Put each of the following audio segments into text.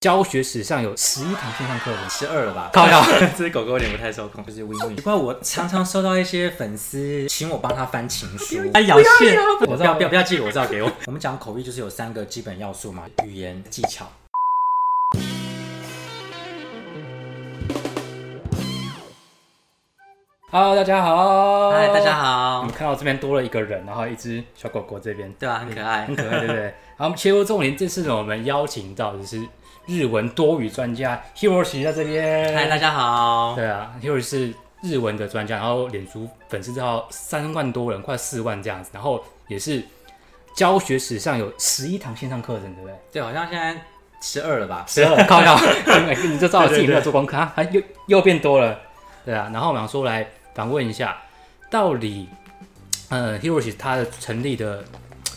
教学史上有十一堂线上课程，十二了吧？靠呀，这只狗狗有点不太受控，就是 win win。奇怪，我常常收到一些粉丝请我帮他翻情书，哎，咬线，我知道，不要不要寄我，知道给我。我们讲口译就是有三个基本要素嘛，语言技巧。Hello，大家好，嗨，大家好。我们看到这边多了一个人，然后一只小狗狗这边，对啊，很可爱，很可爱，对不对？好，我们切入重点，这次呢，我们邀请到的是。日文多语专家 Hiroshi 在这边，嗨，大家好。对啊，Hiroshi 是日文的专家，然后脸书粉丝到三万多人，快四万这样子，然后也是教学史上有十一堂线上课程，对不对？对，好像现在十二了吧？十二，靠靠，你就知道自己没有做功课啊，又又变多了，对啊。然后我们想说来访问一下，到底呃 Hiroshi 他的成立的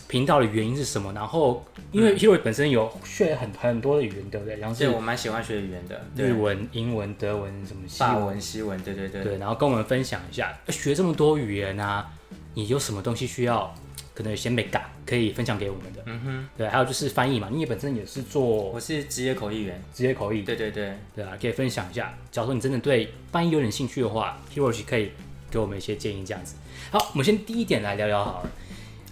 频道的原因是什么？然后。因为 Hiroshi 本身有学很很多的语言，对不对？然后对，我蛮喜欢学语言的，日文、英文、德文什么西文、法文、西文，对对对。对，然后跟我们分享一下，学这么多语言啊，你有什么东西需要？可能有些美感可以分享给我们的。嗯哼。对，还有就是翻译嘛，你也本身也是做，我是职业口译员，职业口译。对对对，对啊，可以分享一下。假如说你真的对翻译有点兴趣的话，Hiroshi 可以给我们一些建议，这样子。好，我们先第一点来聊聊好了。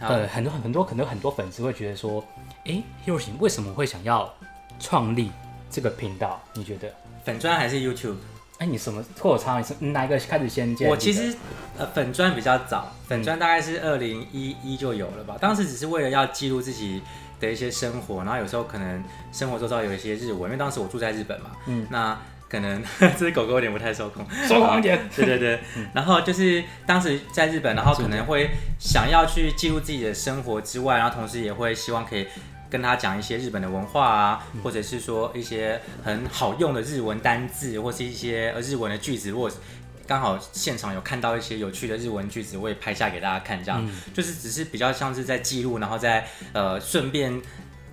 呃，很多很多可能很多粉丝会觉得说。哎，Hiroshi 为什么会想要创立这个频道？你觉得粉砖还是 YouTube？哎，你什么或者你是哪一个开始先建？我其实呃粉砖比较早，粉砖大概是二零一一就有了吧。当时只是为了要记录自己的一些生活，然后有时候可能生活周遭有一些日文，因为当时我住在日本嘛。嗯，那可能 这只狗狗有点不太受控，受控一点。对对对，然后就是当时在日本，然后可能会想要去记录自己的生活之外，然后同时也会希望可以。跟他讲一些日本的文化啊，或者是说一些很好用的日文单字，或是一些日文的句子。如果刚好现场有看到一些有趣的日文句子，我也拍下给大家看，这样、嗯、就是只是比较像是在记录，然后在呃顺便。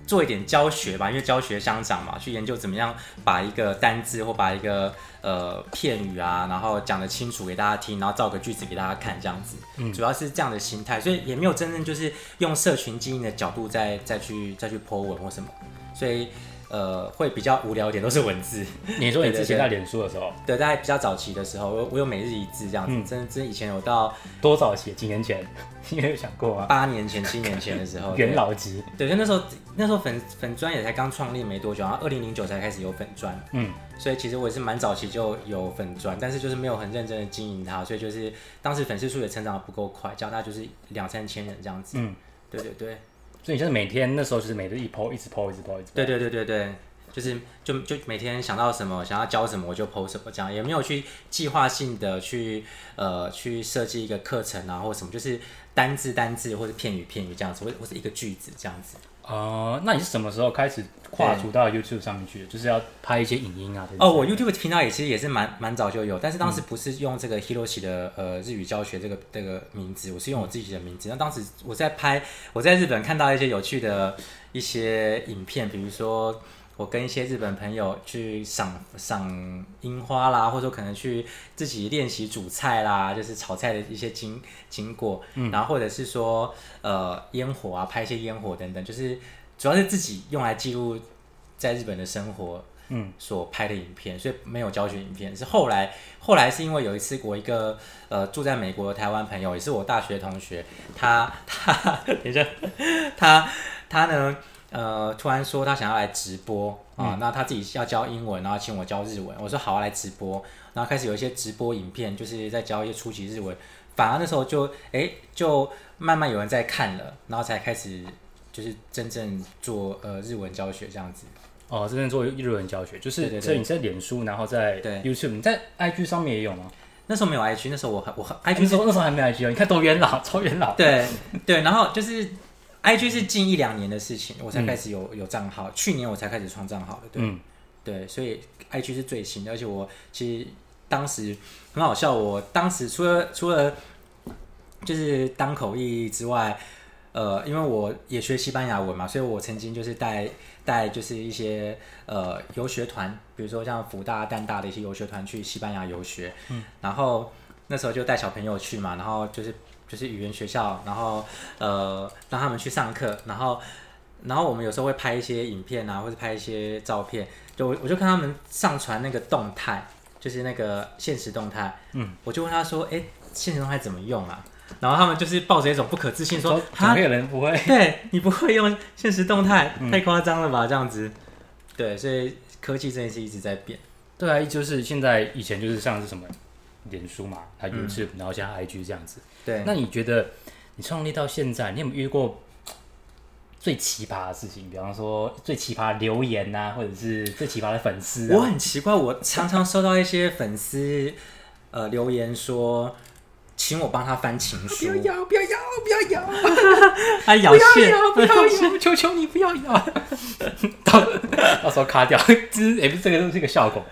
做一点教学吧，因为教学相长嘛，去研究怎么样把一个单字或把一个呃片语啊，然后讲得清楚给大家听，然后造个句子给大家看，这样子，嗯，主要是这样的心态，所以也没有真正就是用社群经营的角度再再去再去 po 文或什么，所以。呃，会比较无聊一点，都是文字。你说你之前在脸书的时候，对，在比较早期的时候，我我有每日一字这样子，嗯、真真以前有到多早期？几年前？你有想过吗？八年前、七年前的时候，元老级。对，就那时候那时候粉粉砖也才刚创立没多久，然后二零零九才开始有粉砖，嗯，所以其实我也是蛮早期就有粉砖，但是就是没有很认真的经营它，所以就是当时粉丝数也成长的不够快，这样大就是两三千人这样子，嗯，对对对。所以你就是每天那时候就是每日一 po，一直 po，一直 po，一直。对对对对对。就是就就每天想到什么想要教什么我就 po 什么这样，也没有去计划性的去呃去设计一个课程啊或什么，就是单字单字或者片语片语这样子，或或是一个句子这样子。哦、呃，那你是什么时候开始跨出到 YouTube 上面去的？就是要拍一些影音啊？哦，我 YouTube 频道也其实也是蛮蛮早就有，但是当时不是用这个 Hiroshi 的呃日语教学这个这个名字，我是用我自己的名字。那当时我在拍，我在日本看到一些有趣的一些影片，比如说。我跟一些日本朋友去赏赏樱花啦，或者说可能去自己练习煮菜啦，就是炒菜的一些经经过，嗯，然后或者是说呃烟火啊，拍一些烟火等等，就是主要是自己用来记录在日本的生活，嗯，所拍的影片，所以没有教学影片。是后来后来是因为有一次我一个呃住在美国的台湾朋友，也是我大学同学，他他 等一下，他他呢。呃，突然说他想要来直播啊，嗯、那他自己要教英文，然后请我教日文。我说好啊，来直播。然后开始有一些直播影片，就是在教一些初级日文。反而那时候就哎，就慢慢有人在看了，然后才开始就是真正做呃日文教学这样子。哦，真正做日文教学，就是所以你在脸书，然后在 YouTube，你在 IG 上面也有吗？那时候没有 IG，那时候我我 IG 那时候那时候还没有 IG 哦。你看多元老，超元老。对对，然后就是。IG 是近一两年的事情，我才开始有、嗯、有账号。去年我才开始创账号的，对、嗯、对，所以 IG 是最新的。而且我其实当时很好笑，我当时除了除了就是当口译之外，呃，因为我也学西班牙文嘛，所以我曾经就是带带就是一些呃游学团，比如说像福大、淡大的一些游学团去西班牙游学，嗯，然后那时候就带小朋友去嘛，然后就是。就是语言学校，然后呃让他们去上课，然后然后我们有时候会拍一些影片啊，或者拍一些照片，就我我就看他们上传那个动态，就是那个现实动态，嗯，我就问他说，哎，现实动态怎么用啊？然后他们就是抱着一种不可置信说，说哪有人不会？对，你不会用现实动态，太夸张了吧？这样子，对，所以科技真的是一直在变。对啊，就是现在以前就是像是什么脸书嘛，还有 YouTube，然后像 IG 这样子。对，那你觉得你创立到现在，你有没有遇过 最奇葩的事情？比方说最奇葩的留言啊，或者是最奇葩的粉丝啊？我很奇怪，我常常收到一些粉丝呃留言说。请我帮他翻情书，不要咬，不要咬，不要咬，他咬线，不要咬，求求你不要咬，到到时候卡掉，这也不是这个，是这个效果。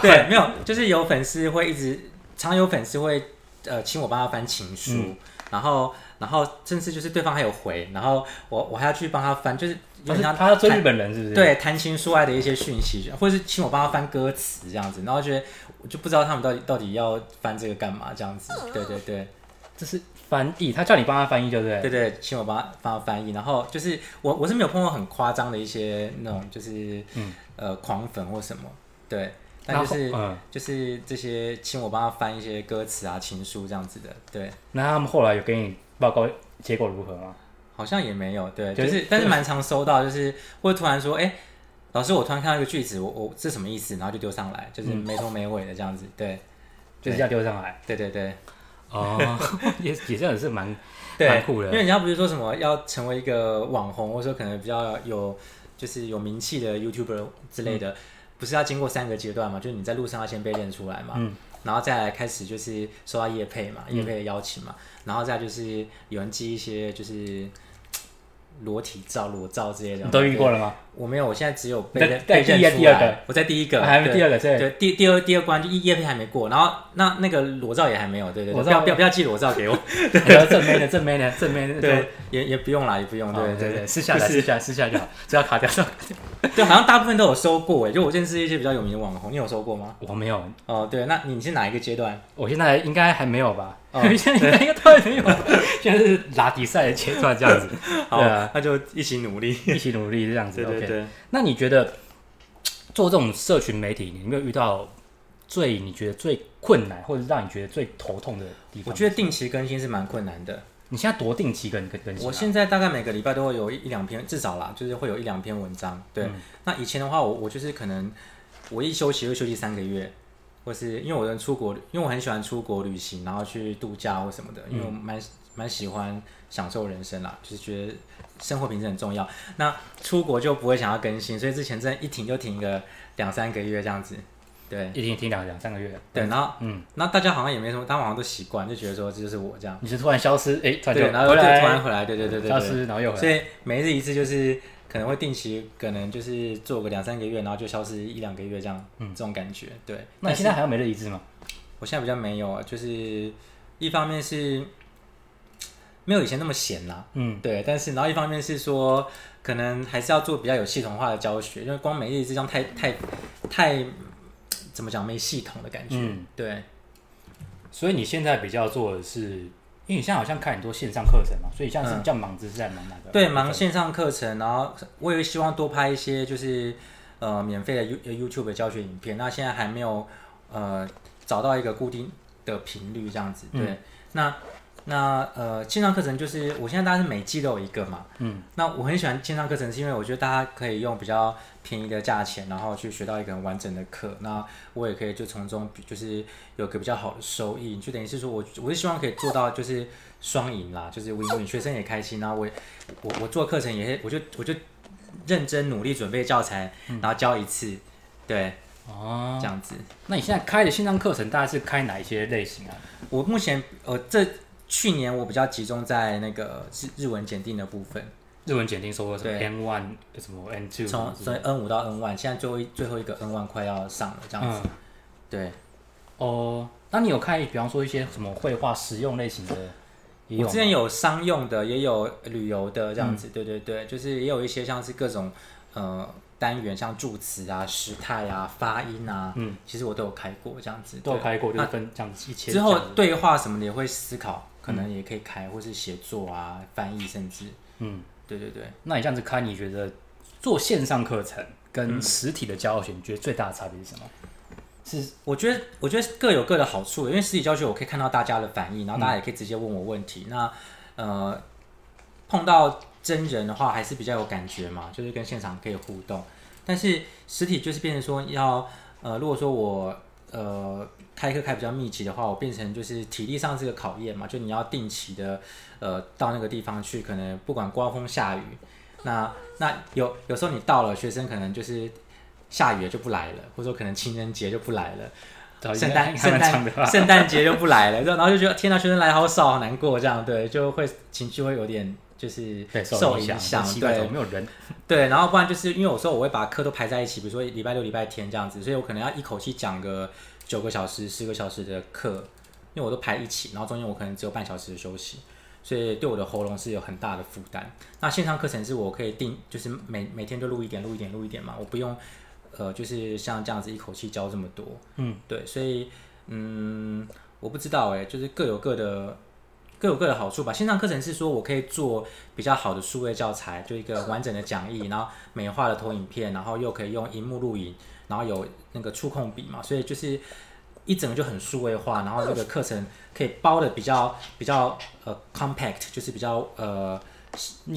对，没有，就是有粉丝会一直，常有粉丝会呃请我帮他翻情书，然后然后甚至就是对方还有回，然后我我还要去帮他翻，就是有点像他要追日本人是不是？对，谈情说爱的一些讯息，或者是请我帮他翻歌词这样子，然后觉得。我就不知道他们到底到底要翻这个干嘛，这样子。对对对，这是翻译，他叫你帮他翻译，对不对？对对，请我帮他帮他翻译。然后就是我我是没有碰到很夸张的一些那种，就是嗯呃狂粉或什么，对。但就是嗯，就是这些请我帮他翻一些歌词啊、情书这样子的，对。那他们后来有给你报告结果如何吗？好像也没有，对，就是但是蛮常收到，就是会突然说，哎。老师，我突然看到一个句子，我我这什么意思？然后就丢上来，就是没头没尾的这样子，对，就是要丢上来，对对对，哦，也也真的是蛮蛮酷的，因为人家不是说什么要成为一个网红，或者说可能比较有就是有名气的 YouTuber 之类的，不是要经过三个阶段嘛？就是你在路上要先被认出来嘛，嗯，然后再来开始就是收到叶配嘛，叶配的邀请嘛，然后再就是有人寄一些就是。裸体照、裸照之类的，你都遇过了吗？我没有，我现在只有被被认出来。我在第一个，还没第二个，对，第第二第二关就叶配还没过，然后那那个裸照也还没有，对对对，不要不要不要寄裸照给我，正面的正面的正面的，对，也也不用啦，也不用，对对对，私下来私下私下就好，只要卡掉就好。对，好像大部分都有收过诶，就我认识一些比较有名的网红，你有收过吗？我没有。哦，对，那你是哪一个阶段？我现在应该还没有吧？哦，现在应该都还没有，现在是拉比赛的阶段这样子。好啊，那就一起努力，一起努力这样子。对对对。那你觉得做这种社群媒体，你有没有遇到最你觉得最困难，或者让你觉得最头痛的地方？我觉得定期更新是蛮困难的。你现在多定期更更新？我现在大概每个礼拜都会有一两篇，至少啦，就是会有一两篇文章。对，嗯、那以前的话我，我我就是可能我一休息会休息三个月，或是因为我人出国，因为我很喜欢出国旅行，然后去度假或什么的，因为我蛮蛮喜欢享受人生啦，就是觉得生活品质很重要。那出国就不会想要更新，所以之前真的一停就停个两三个月这样子。对，一停停两两三个月。对，然后嗯，那大家好像也没什么，大家好像都习惯，就觉得说这就是我这样。你是突然消失，哎，对，然后就突然回来，对对对对，消失然后又回来。所以每日一次就是可能会定期，可能就是做个两三个月，然后就消失一两个月这样，嗯，这种感觉。对，那你现在还要每日一次吗？我现在比较没有啊，就是一方面是没有以前那么闲啦，嗯，对，但是然后一方面是说可能还是要做比较有系统化的教学，因为光每日一次这样太太太。怎么讲没系统的感觉？嗯，对。所以你现在比较做的是，因为你现在好像看很多线上课程嘛，所以像是比较忙，只是在忙哪个？对，忙线上课程，然后我也希望多拍一些就是呃免费的 You YouTube 的教学影片。那现在还没有呃找到一个固定的频率这样子。对，嗯、那。那呃，线上课程就是我现在大概是每季都有一个嘛，嗯，那我很喜欢线上课程，是因为我觉得大家可以用比较便宜的价钱，然后去学到一个很完整的课，那我也可以就从中就是有个比较好的收益，就等于是说我我是希望可以做到就是双赢啦，就是 win-win，学生也开心，然后我我我做课程也我就我就认真努力准备教材，然后教一次，对，哦，这样子。那你现在开的线上课程大概是开哪一些类型啊？我目前呃这。去年我比较集中在那个日日文检定的部分，日文检定收过什么 N one 什么 N two，从所以 N 五到 N one，现在最后一最后一个 N one 快要上了这样子。嗯、对，哦，那你有看，比方说一些什么绘画实用类型的？我之前有商用的，也有旅游的这样子。嗯、对对对，就是也有一些像是各种呃。单元像助词啊、时态啊、发音啊，嗯，其实我都有开过这样子，都有开过，就分这样子一切。之后对话什么的也会思考，可能也可以开，或是写作啊、翻译，甚至，嗯，对对对。那你这样子开，你觉得做线上课程跟实体的教学，你觉得最大的差别是什么？是，我觉得我觉得各有各的好处，因为实体教学我可以看到大家的反应，然后大家也可以直接问我问题。嗯、那呃，碰到真人的话，还是比较有感觉嘛，就是跟现场可以互动。但是实体就是变成说要呃，如果说我呃开课开比较密集的话，我变成就是体力上是个考验嘛，就你要定期的呃到那个地方去，可能不管刮风下雨，那那有有时候你到了，学生可能就是。下雨了就不来了，或者说可能情人节就不来了，圣诞圣诞圣诞节就不来了，然后就觉得天呐，学生来好少，好难过，这样对，就会情绪会有点就是受影响，对，没有人，对，然后不然就是因为有时候我会把课都排在一起，比如说礼拜六、礼拜天这样子，所以我可能要一口气讲个九个小时、十个小时的课，因为我都排一起，然后中间我可能只有半小时的休息，所以对我的喉咙是有很大的负担。那线上课程是我可以定，就是每每天都录一点、录一点、录一点嘛，我不用。呃，就是像这样子一口气教这么多，嗯，对，所以，嗯，我不知道哎，就是各有各的各有各的好处吧。线上课程是说我可以做比较好的数位教材，就一个完整的讲义，然后美化的投影片，然后又可以用荧幕录影，然后有那个触控笔嘛，所以就是一整个就很数位化，然后这个课程可以包的比较比较呃 compact，就是比较呃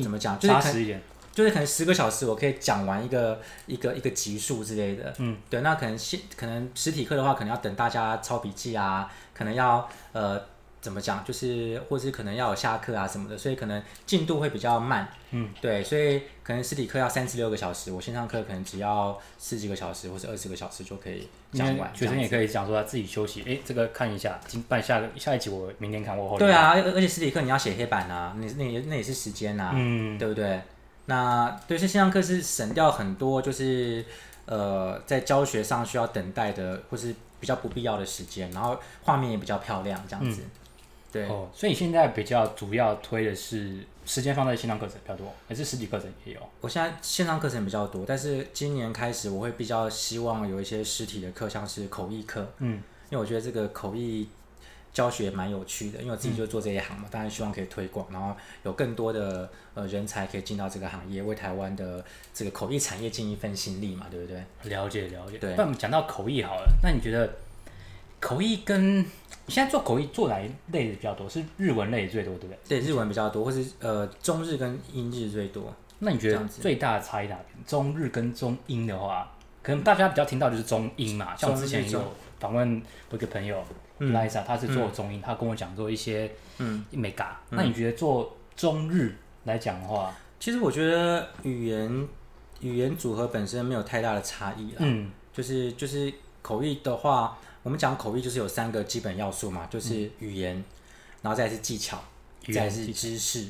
怎么讲，扎实一点。就是可能十个小时，我可以讲完一个一个一个集数之类的。嗯，对，那可能现可能实体课的话，可能要等大家抄笔记啊，可能要呃怎么讲，就是或是可能要有下课啊什么的，所以可能进度会比较慢。嗯，对，所以可能实体课要三十六个小时，我线上课可能只要十几个小时或者二十个小时就可以讲完。学生也可以讲说他自己休息，哎，这个看一下，今办下个下一集我明天看我后。对啊，而且实体课你要写黑板啊，那那那也是时间啊，嗯，对不对？那对，是线上课是省掉很多，就是呃，在教学上需要等待的，或是比较不必要的时间，然后画面也比较漂亮，这样子。嗯、对哦，所以你现在比较主要推的是时间放在线上课程比较多，还是实体课程也有？我现在线上课程比较多，但是今年开始我会比较希望有一些实体的课，像是口译课，嗯，因为我觉得这个口译。教学蛮有趣的，因为我自己就做这一行嘛，当然希望可以推广，然后有更多的呃人才可以进到这个行业，为台湾的这个口译产业尽一份心力嘛，对不对？了解了解。对。那我们讲到口译好了，那你觉得口译跟你现在做口译做哪一类的比较多？是日文类最多，对不对？对，日文比较多，或是呃中日跟英日最多。那你觉得最大的差异哪边？中日跟中英的话，可能大家比较听到就是中英嘛，像我之前有访问我一个朋友。莱莎，他是做中英，他跟我讲做一些嗯美嘎。那你觉得做中日来讲的话，其实我觉得语言语言组合本身没有太大的差异啦。嗯，就是就是口译的话，我们讲口译就是有三个基本要素嘛，就是语言，然后再是技巧，再是知识。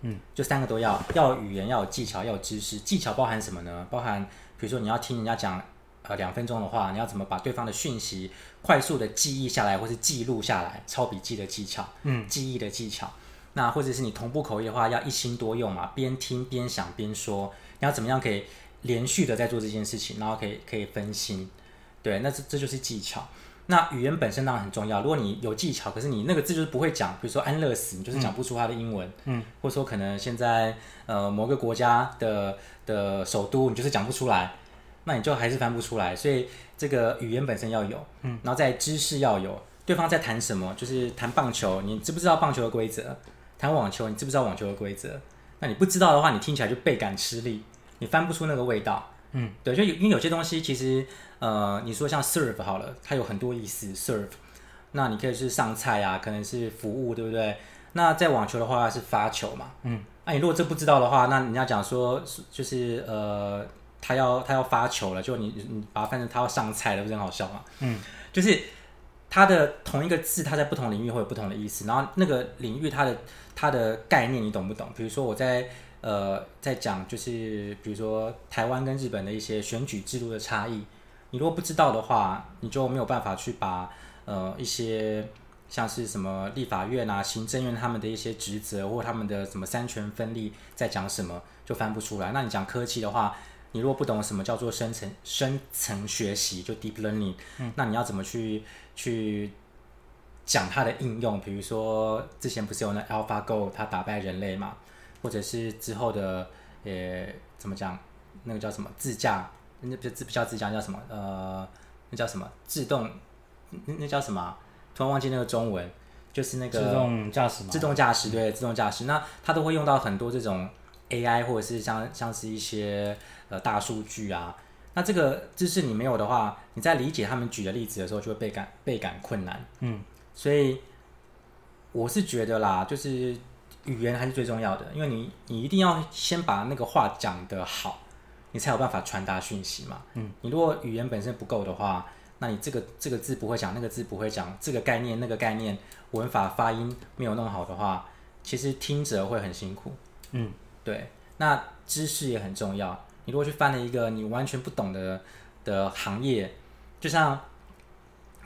嗯，就三个都要，要语言，要有技巧，要有知识。技巧包含什么呢？包含比如说你要听人家讲。呃，两分钟的话，你要怎么把对方的讯息快速的记忆下来，或是记录下来？抄笔记的技巧，嗯，记忆的技巧。那或者是你同步口译的话，要一心多用嘛，边听边想边说。你要怎么样可以连续的在做这件事情，然后可以可以分心？对，那这这就是技巧。那语言本身当然很重要。如果你有技巧，可是你那个字就是不会讲，比如说安乐死，你就是讲不出它的英文，嗯，或者说可能现在呃某个国家的的首都，你就是讲不出来。那你就还是翻不出来，所以这个语言本身要有，嗯，然后在知识要有，对方在谈什么，就是谈棒球，你知不知道棒球的规则？谈网球，你知不知道网球的规则？那你不知道的话，你听起来就倍感吃力，你翻不出那个味道，嗯，对，就因为有些东西其实，呃，你说像 serve 好了，它有很多意思，serve，那你可以是上菜啊，可能是服务，对不对？那在网球的话是发球嘛，嗯，那你如果这不知道的话，那人家讲说就是呃。他要他要发球了，就你你把它翻成他要上菜了，不是很好笑吗？嗯，就是它的同一个字，它在不同领域会有不同的意思。然后那个领域它的它的概念你懂不懂？比如说我在呃在讲就是比如说台湾跟日本的一些选举制度的差异，你如果不知道的话，你就没有办法去把呃一些像是什么立法院啊、行政院他们的一些职责或他们的什么三权分立在讲什么，就翻不出来。那你讲科技的话。你如果不懂什么叫做深层深层学习，就 deep learning，嗯，那你要怎么去去讲它的应用？比如说之前不是有那 AlphaGo，它打败人类嘛？或或者是之后的呃怎么讲，那个叫什么自驾，那不不叫自驾，叫什么呃，那叫什么自动，那那叫什么？突然忘记那个中文，就是那个自动驾驶嘛，自动驾驶对，自动驾驶，那它都会用到很多这种 AI 或者是像像是一些呃大数据啊。那这个知识你没有的话，你在理解他们举的例子的时候，就会倍感倍感困难。嗯，所以我是觉得啦，就是语言还是最重要的，因为你你一定要先把那个话讲得好，你才有办法传达讯息嘛。嗯，你如果语言本身不够的话，那你这个这个字不会讲，那个字不会讲，这个概念那个概念文法发音没有弄好的话，其实听者会很辛苦。嗯，对，那知识也很重要。你如果去翻了一个你完全不懂的的行业，就像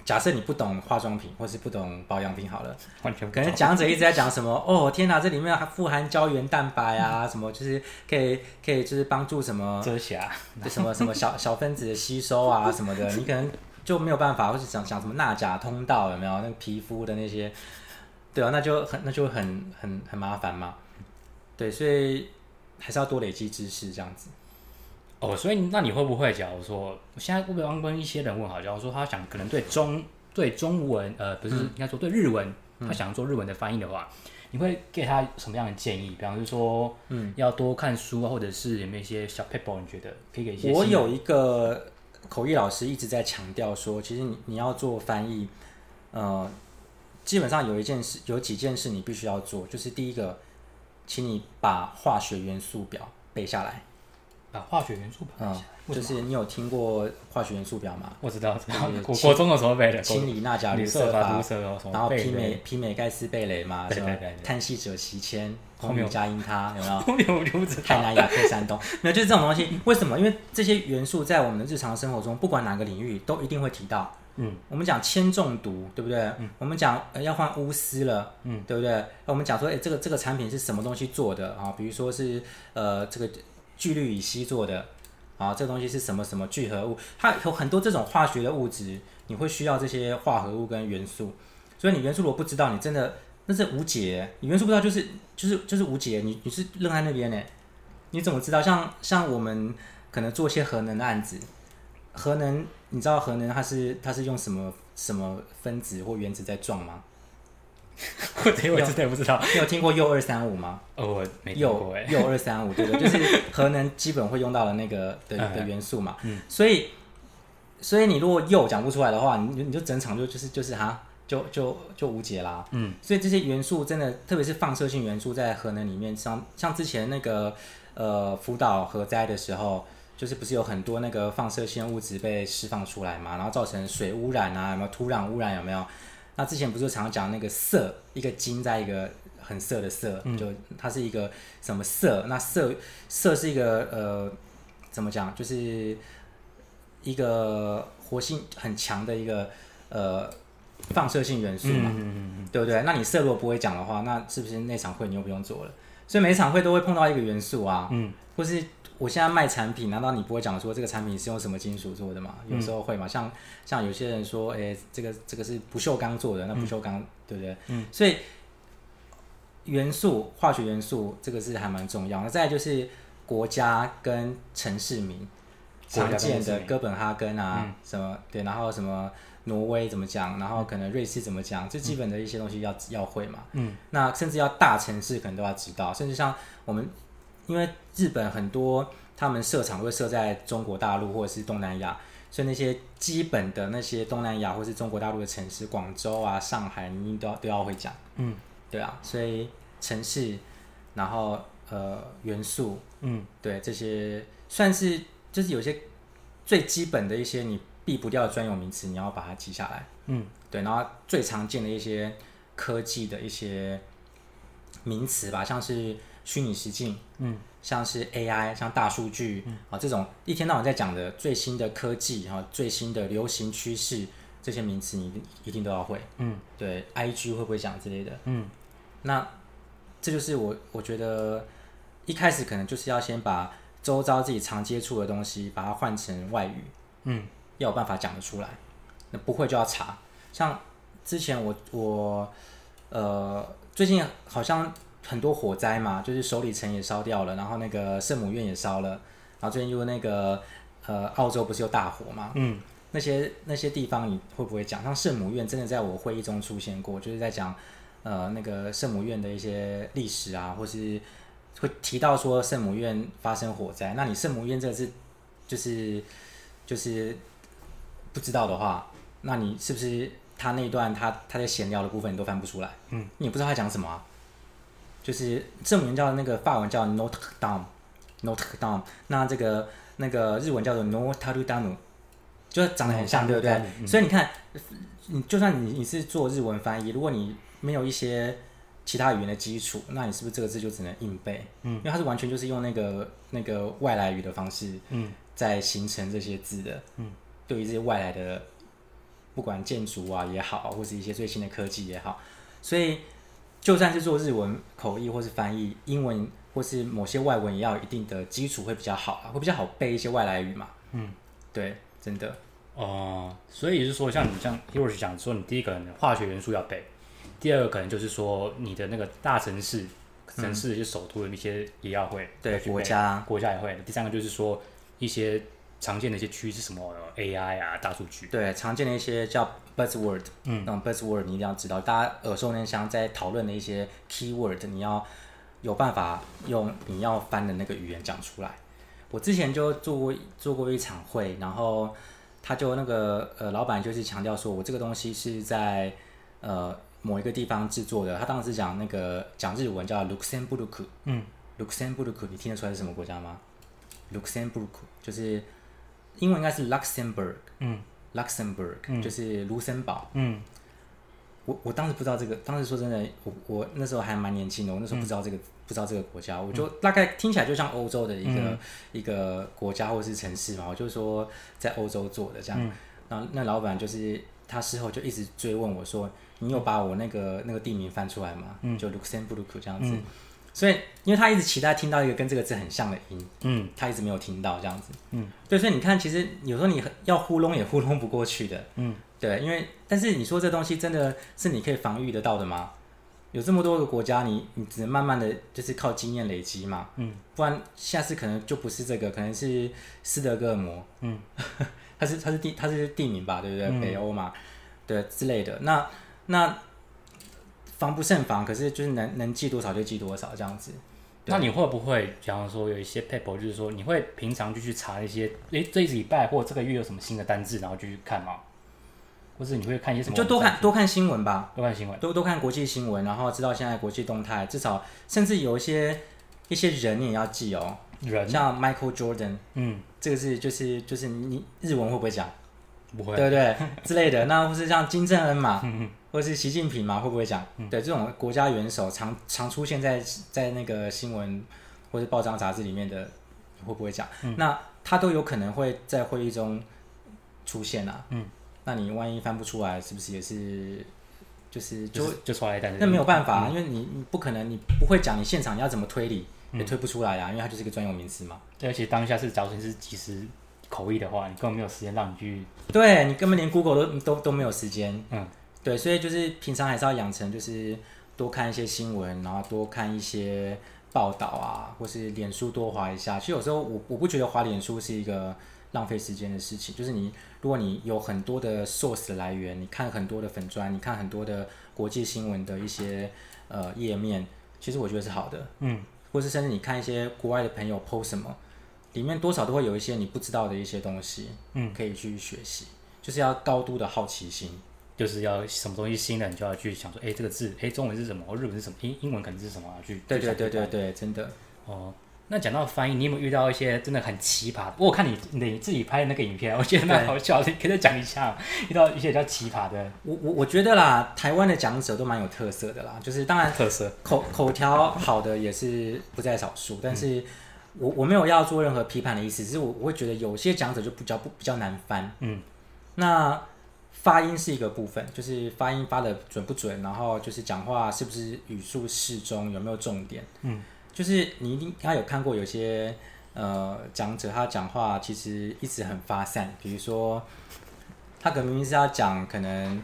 假设你不懂化妆品或是不懂保养品好了，完全可能讲者一直在讲什么哦天哪，这里面还富含胶原蛋白啊，什么就是可以可以就是帮助什么遮瑕，就什么什么小小分子的吸收啊 什么的，你可能就没有办法，或是讲讲什么钠钾通道有没有？那个皮肤的那些，对啊，那就很那就很很很麻烦嘛。对，所以还是要多累积知识这样子。哦，所以那你会不会，假如说，我现在会不会跟一些人问好，假如说他想可能对中对中文，呃，不是、嗯、应该说对日文，他想要做日文的翻译的话，嗯、你会给他什么样的建议？比方说，嗯，要多看书啊，或者是有没有一些小 paper？？你觉得可以给一些？我有一个口译老师一直在强调说，其实你你要做翻译，呃，基本上有一件事，有几件事你必须要做，就是第一个，请你把化学元素表背下来。啊，化学元素表，嗯，就是你有听过化学元素表吗？我知道，国国中的时候背的，氢锂钠钾铝色法，然后媲美媲美盖斯贝雷嘛，什么碳系鍺醯酰，后面加音他有没有？后面我就不知道。泰南亚克山东，没有，就是这种东西。为什么？因为这些元素在我们的日常生活中，不管哪个领域都一定会提到。嗯，我们讲铅中毒，对不对？嗯，我们讲呃要换钨丝了，嗯，对不对？那我们讲说，哎，这个这个产品是什么东西做的啊？比如说是呃这个。聚氯乙烯做的，啊，这东西是什么什么聚合物？它有很多这种化学的物质，你会需要这些化合物跟元素。所以你元素如果不知道，你真的那是无解。你元素不知道就是就是就是无解，你你是扔在那边呢？你怎么知道？像像我们可能做一些核能的案子，核能你知道核能它是它是用什么什么分子或原子在撞吗？我真的不知道，你有听过铀二三五吗？哦，我没听过哎。铀二三五，对对，就是核能基本会用到的那个的 的元素嘛。嗯。所以，所以你如果铀讲不出来的话，你你就整场就就是就是哈，就就就无解啦。嗯。所以这些元素真的，特别是放射性元素，在核能里面，像像之前那个呃福岛核灾的时候，就是不是有很多那个放射性物质被释放出来嘛，然后造成水污染啊，有没有土壤污染？有没有？那之前不是常讲那个色，一个金在一个很色的色，嗯、就它是一个什么色？那色色是一个呃，怎么讲？就是一个活性很强的一个呃放射性元素嘛，对不对？那你色如果不会讲的话，那是不是那场会你又不用做了？所以每场会都会碰到一个元素啊，嗯，或是。我现在卖产品，难道你不会讲说这个产品是用什么金属做的吗？有时候会嘛，像像有些人说，哎，这个这个是不锈钢做的，那不锈钢、嗯、对不对？嗯，所以元素、化学元素这个是还蛮重要。那再来就是国家跟城市名，常见的哥本哈根啊，嗯、什么对，然后什么挪威怎么讲，然后可能瑞士怎么讲，最基本的一些东西要要会嘛。嗯，那甚至要大城市可能都要知道，甚至像我们。因为日本很多他们设厂会设在中国大陆或者是东南亚，所以那些基本的那些东南亚或是中国大陆的城市，广州啊、上海，你都要都要会讲。嗯，对啊，所以城市，然后呃元素，嗯，对这些算是就是有些最基本的一些你避不掉的专有名词，你要把它记下来。嗯，对，然后最常见的一些科技的一些名词吧，像是。虚拟实境，嗯，像是 AI，像大数据，嗯、啊，这种一天到晚在讲的最新的科技，哈、啊，最新的流行趋势，这些名词你一定都要会，嗯，对，IG 会不会讲之类的，嗯，那这就是我我觉得一开始可能就是要先把周遭自己常接触的东西，把它换成外语，嗯，要有办法讲得出来，那不会就要查，像之前我我呃最近好像。很多火灾嘛，就是首里城也烧掉了，然后那个圣母院也烧了，然后最近又那个呃澳洲不是有大火嘛？嗯，那些那些地方你会不会讲？像圣母院真的在我会议中出现过，就是在讲呃那个圣母院的一些历史啊，或是会提到说圣母院发生火灾，那你圣母院这个是就是就是不知道的话，那你是不是？他那一段他，他他在闲聊的部分你都翻不出来，嗯，你也不知道他讲什么啊。就是圣母院叫那个法文叫 Notre Dame，Notre Dame，那这个那个日文叫做 Notre Dame，就长得很像，对不对？嗯、所以你看，你就算你你是做日文翻译，如果你没有一些其他语言的基础，那你是不是这个字就只能硬背？嗯，因为它是完全就是用那个那个外来语的方式，嗯，在形成这些字的，嗯，对于这些外来的。不管建筑啊也好，或是一些最新的科技也好，所以就算是做日文口译或是翻译，英文或是某些外文，也要有一定的基础会比较好啊，会比较好背一些外来语嘛。嗯，对，真的。哦、呃，所以是说，像你像 Hiroshi 讲说，你第一个化学元素要背，第二个可能就是说你的那个大城市城市的一些首都的一些也要会，对，国家国家也会。第三个就是说一些。常见的一些区是什么？AI 啊，大数据。对，常见的一些叫 buzzword，嗯，那种 buzzword 你一定要知道，大家耳熟能详在讨论的一些 keyword，你要有办法用你要翻的那个语言讲出来。我之前就做过做过一场会，然后他就那个呃老板就是强调说，我这个东西是在呃某一个地方制作的。他当时讲那个讲日文叫 Luxembourg，嗯，Luxembourg，你听得出来是什么国家吗？Luxembourg 就是。英文应该是 Luxembourg，嗯，Luxembourg、嗯、就是卢森堡，嗯，我我当时不知道这个，当时说真的，我我那时候还蛮年轻的，我那时候不知道这个、嗯、不知道这个国家，我就大概听起来就像欧洲的一个、嗯、一个国家或者是城市嘛，我就说在欧洲做的这样，嗯、然后那老板就是他事后就一直追问我说，你有把我那个那个地名翻出来吗？嗯，就 Luxembourg 这样子。嗯所以，因为他一直期待听到一个跟这个字很像的音，嗯，他一直没有听到这样子，嗯，对，所以你看，其实有时候你要糊弄也糊弄不过去的，嗯，对，因为但是你说这东西真的是你可以防御得到的吗？有这么多个国家，你你只能慢慢的就是靠经验累积嘛，嗯，不然下次可能就不是这个，可能是斯德哥尔摩，嗯，它是它是地它是地名吧，对不对？嗯、北欧嘛，对之类的，那那。防不胜防，可是就是能能记多少就记多少这样子。那你会不会，假如说有一些 paper，就是说你会平常就去查一些，诶、欸，这一礼拜或这个月有什么新的单字，然后就去看吗？或是你会看一些什么？就多看多看新闻吧，多看新闻，多多看国际新闻，然后知道现在国际动态。至少甚至有一些一些人你也要记哦，人像 Michael Jordan，嗯，这个是就是就是你日文会不会讲？不会，对不对？之类的，那或是像金正恩嘛。或者是习近平嘛，会不会讲？嗯、对，这种国家元首常常出现在在那个新闻或者报章杂志里面的，会不会讲？嗯、那他都有可能会在会议中出现啊。嗯，那你万一翻不出来，是不是也是就是就就，就出来一单？那没有办法啊，嗯、因为你你不可能，你不会讲，你现场你要怎么推理也推不出来啊，嗯、因为它就是一个专有名词嘛。对，而且当下是，假如你是即时口译的话，你根本没有时间让你去。对，你根本连 Google 都都都没有时间。嗯。对，所以就是平常还是要养成，就是多看一些新闻，然后多看一些报道啊，或是脸书多划一下。其实有时候我我不觉得划脸书是一个浪费时间的事情。就是你如果你有很多的 source 的来源，你看很多的粉砖，你看很多的国际新闻的一些呃页面，其实我觉得是好的。嗯，或是甚至你看一些国外的朋友 post 什么，里面多少都会有一些你不知道的一些东西，嗯，可以去学习。就是要高度的好奇心。就是要什么东西新的，你就要去想说，哎，这个字，哎，中文是什么？或日文是什么？英英文可能是什么？去对对对对对，真的哦。那讲到翻译，你有没有遇到一些真的很奇葩的？我看你你自己拍的那个影片，我觉得蛮好笑的，你可以再讲一下遇到一些比较奇葩的。我我我觉得啦，台湾的讲者都蛮有特色的啦，就是当然特色口口条好的也是不在少数，但是我我没有要做任何批判的意思，只是我我会觉得有些讲者就比较不比较难翻，嗯，那。发音是一个部分，就是发音发的准不准，然后就是讲话是不是语速适中，有没有重点。嗯，就是你一定他有看过有些呃讲者，他讲话其实一直很发散，比如说他可能明明是要讲可能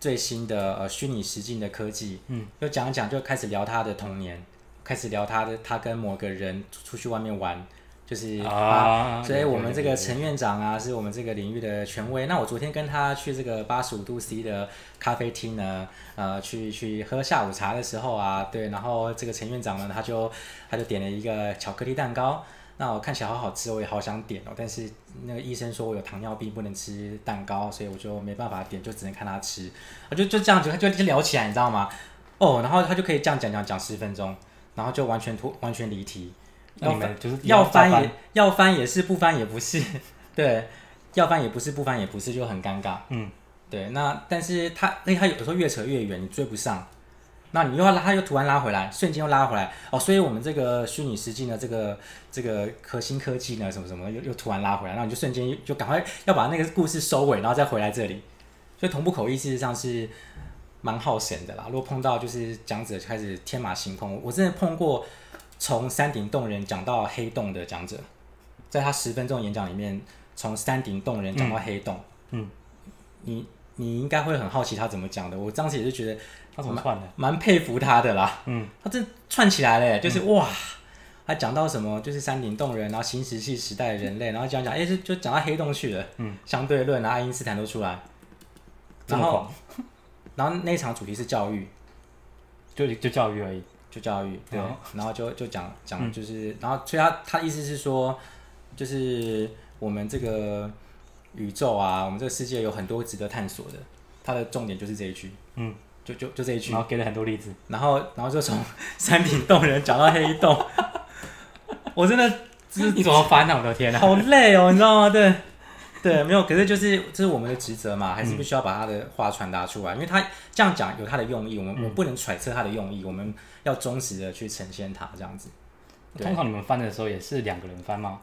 最新的呃虚拟实境的科技，嗯，就讲一讲就开始聊他的童年，开始聊他的他跟某个人出去外面玩。就是啊，啊，所以我们这个陈院长啊，是我们这个领域的权威。那我昨天跟他去这个八十五度 C 的咖啡厅呢，呃，去去喝下午茶的时候啊，对，然后这个陈院长呢，他就他就点了一个巧克力蛋糕，那我看起来好好吃，我也好想点哦，但是那个医生说我有糖尿病，不能吃蛋糕，所以我就没办法点，就只能看他吃，啊，就就这样子，就就聊起来，你知道吗？哦，然后他就可以这样讲讲讲十分钟，然后就完全脱完全离题。要翻就是要翻也要翻也是不翻也不是，对，要翻也不是不翻也不是，就很尴尬。嗯，对。那但是他那他有的时候越扯越远，你追不上。那你又要拉，他又突然拉回来，瞬间又拉回来。哦，所以我们这个虚拟实际的这个这个核心科技呢，什么什么又又突然拉回来，然后你就瞬间就赶快要把那个故事收尾，然后再回来这里。所以同步口译事实上是蛮耗神的啦。如果碰到就是讲者开始天马行空，我真的碰过。从山顶洞人讲到黑洞的讲者，在他十分钟演讲里面，从山顶洞人讲到黑洞，嗯，你你应该会很好奇他怎么讲的。我当时也是觉得他怎么串的，蛮佩服他的啦。嗯，他这串起来了，就是、嗯、哇，他讲到什么就是山顶洞人，然后新石器时代的人类，然后讲讲，哎、欸，就就讲到黑洞去了。嗯，相对论，然后爱因斯坦都出来，然后然后那场主题是教育，就就教育而已。就教育，对，然后就就讲讲，就是，嗯、然后所以他他意思是说，就是我们这个宇宙啊，我们这个世界有很多值得探索的。他的重点就是这一句，嗯，就就就这一句，然后给了很多例子，然后然后就从山顶洞人讲到黑洞，我真的，你怎么翻啊？我的天哪，好累哦，你知道吗？对。对，没有，可是就是这是我们的职责嘛，还是必须要把他的话传达出来，嗯、因为他这样讲有他的用意，我们、嗯、我不能揣测他的用意，我们要忠实的去呈现他这样子。通常你们翻的时候也是两个人翻吗？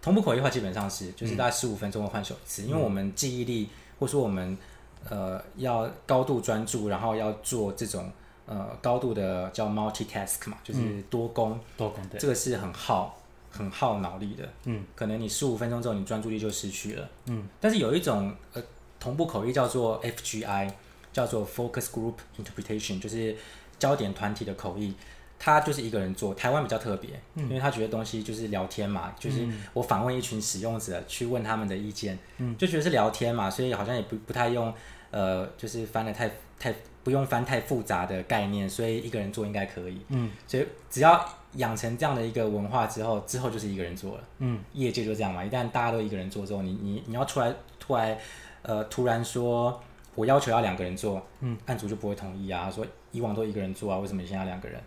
同步口译的话基本上是，就是大概十五分钟会换手一次，嗯、因为我们记忆力或者说我们呃要高度专注，然后要做这种呃高度的叫 multitask 嘛，就是多工、嗯、多工，对，这个是很耗。很耗脑力的，嗯，可能你十五分钟之后，你专注力就失去了，嗯。但是有一种呃同步口译叫做 FGI，叫做 Focus Group Interpretation，就是焦点团体的口译，他就是一个人做。台湾比较特别，嗯，因为他觉得东西就是聊天嘛，就是我访问一群使用者去问他们的意见，嗯，就觉得是聊天嘛，所以好像也不不太用，呃，就是翻的太太不用翻太复杂的概念，所以一个人做应该可以，嗯，所以只要。养成这样的一个文化之后，之后就是一个人做了。嗯，业界就这样嘛。一旦大家都一个人做之后，你你你要出来突然呃突然说我要求要两个人做，嗯，案主就不会同意啊。说以往都一个人做啊，为什么你现在要两个人？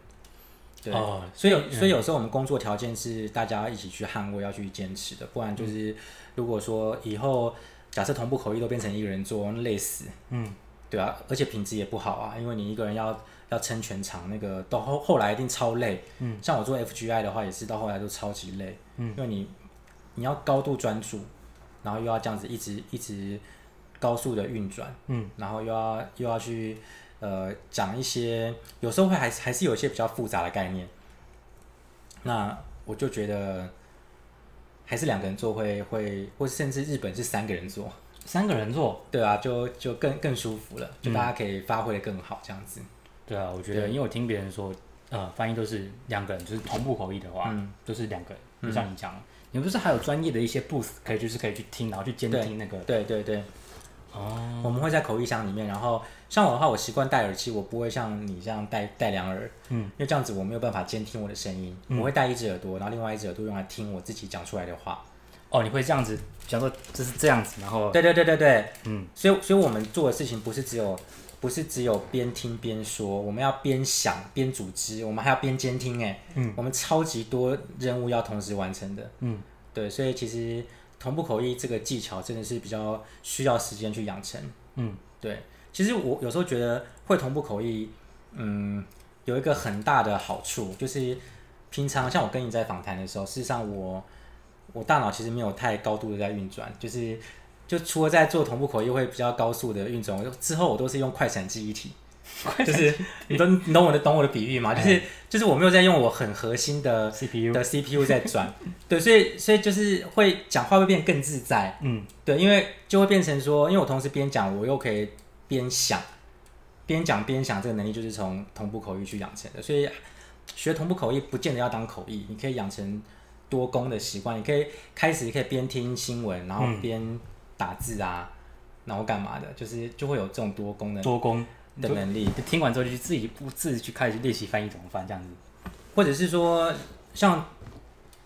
对，哦、所以有所以有时候我们工作条件是大家一起去捍卫，要去坚持的。不然就是如果说以后假设同步口译都变成一个人做，累死。嗯，对啊，而且品质也不好啊，因为你一个人要。要撑全场，那个到后后来一定超累。嗯，像我做 FGI 的话，也是到后来都超级累。嗯，因为你你要高度专注，然后又要这样子一直一直高速的运转。嗯，然后又要又要去呃讲一些，有时候会还还是有一些比较复杂的概念。那我就觉得还是两个人做会会，或甚至日本是三个人做，三个人做，对啊，就就更更舒服了，就大家可以发挥的更好这样子。对啊，我觉得，因为我听别人说，呃，翻译都是两个人，就是同步口译的话，嗯、都是两个人。就像你讲，嗯、你不是还有专业的一些 booth 可以，就是可以去听，然后去监听那个。对对对。哦。我们会在口译箱里面，然后像我的话，我习惯戴耳机，我不会像你这样戴戴两耳。嗯。因为这样子我没有办法监听我的声音，嗯、我会戴一只耳朵，然后另外一只耳朵用来听我自己讲出来的话。哦，你会这样子，比方说就是这样子，然后。对对对对对。嗯。所以，所以我们做的事情不是只有。不是只有边听边说，我们要边想边组织，我们还要边监听，哎，嗯，我们超级多任务要同时完成的，嗯，对，所以其实同步口译这个技巧真的是比较需要时间去养成，嗯，对，其实我有时候觉得会同步口译，嗯，有一个很大的好处，就是平常像我跟你在访谈的时候，事实上我我大脑其实没有太高度的在运转，就是。就除了在做同步口译会比较高速的运转，之后我都是用快闪记忆体，就是你懂你懂我的懂我的比喻吗？就是就是我没有在用我很核心的 CPU 的 CPU 在转，对，所以所以就是会讲话会变更自在，嗯，对，因为就会变成说，因为我同时边讲我又可以边想，边讲边想这个能力就是从同步口译去养成的，所以学同步口译不见得要当口译，你可以养成多工的习惯，你可以开始可以边听新闻，然后边打字啊，然后干嘛的，就是就会有这种多功能多工的能力。听完之后就去自己不自己去开始练习翻译怎么翻这样子，或者是说像。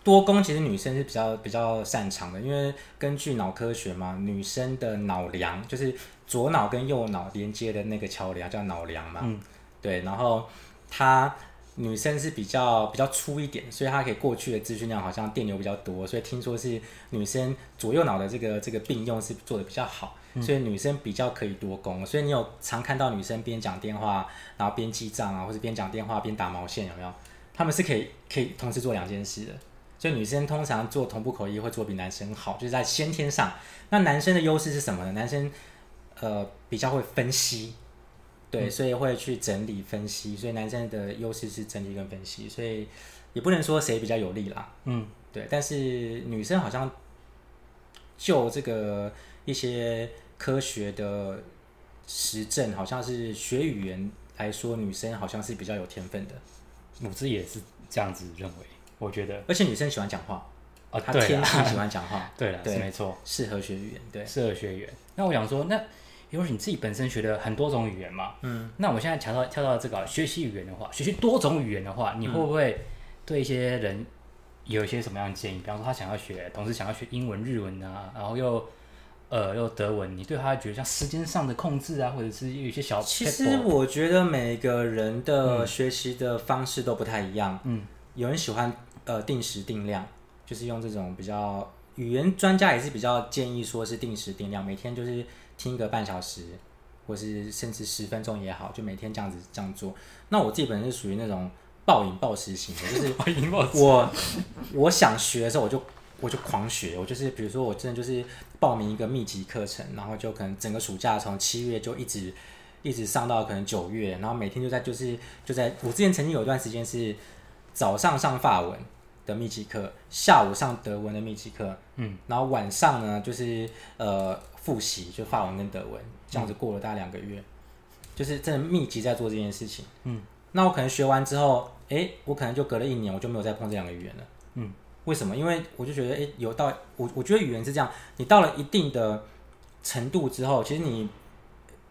多功其实女生是比较比较擅长的，因为根据脑科学嘛，女生的脑梁就是左脑跟右脑连接的那个桥梁叫脑梁嘛，嗯，对，然后她女生是比较比较粗一点，所以她可以过去的资讯量好像电流比较多，所以听说是女生左右脑的这个这个并用是做的比较好，所以女生比较可以多工，所以你有常看到女生边讲电话然后边记账啊，或者边讲电话边打毛线有没有？她们是可以可以同时做两件事的。所以女生通常做同步口译会做比男生好，就是在先天上。那男生的优势是什么呢？男生呃比较会分析，对，嗯、所以会去整理分析。所以男生的优势是整理跟分析，所以也不能说谁比较有利啦。嗯，对。但是女生好像就这个一些科学的实证，好像是学语言来说，女生好像是比较有天分的。我自己也是这样子认为。我觉得，而且女生喜欢讲话，哦，她天生喜欢讲话，对了，对，没错，适合学语言，对，适合学语言。那我想说，那因为你自己本身学的很多种语言嘛，嗯，那我们现在跳到跳到这个学习语言的话，学习多种语言的话，你会不会对一些人有一些什么样的建议？比方说，他想要学，同时想要学英文、日文啊，然后又呃又德文，你对他觉得像时间上的控制啊，或者是有一些小，其实我觉得每个人的学习的方式都不太一样，嗯，有人喜欢。呃，定时定量，就是用这种比较语言专家也是比较建议说是定时定量，每天就是听个半小时，或是甚至十分钟也好，就每天这样子这样做。那我自己本身是属于那种暴饮暴食型的，就是 我我想学的时候我就我就狂学，我就是比如说我真的就是报名一个密集课程，然后就可能整个暑假从七月就一直一直上到可能九月，然后每天就在就是就在我之前曾经有一段时间是早上上法文。的密集课，下午上德文的密集课，嗯，然后晚上呢就是呃复习，就法文跟德文，这样子过了大概两个月，嗯、就是真的密集在做这件事情，嗯，那我可能学完之后，哎，我可能就隔了一年，我就没有再碰这两个语言了，嗯，为什么？因为我就觉得，哎，有到我我觉得语言是这样，你到了一定的程度之后，其实你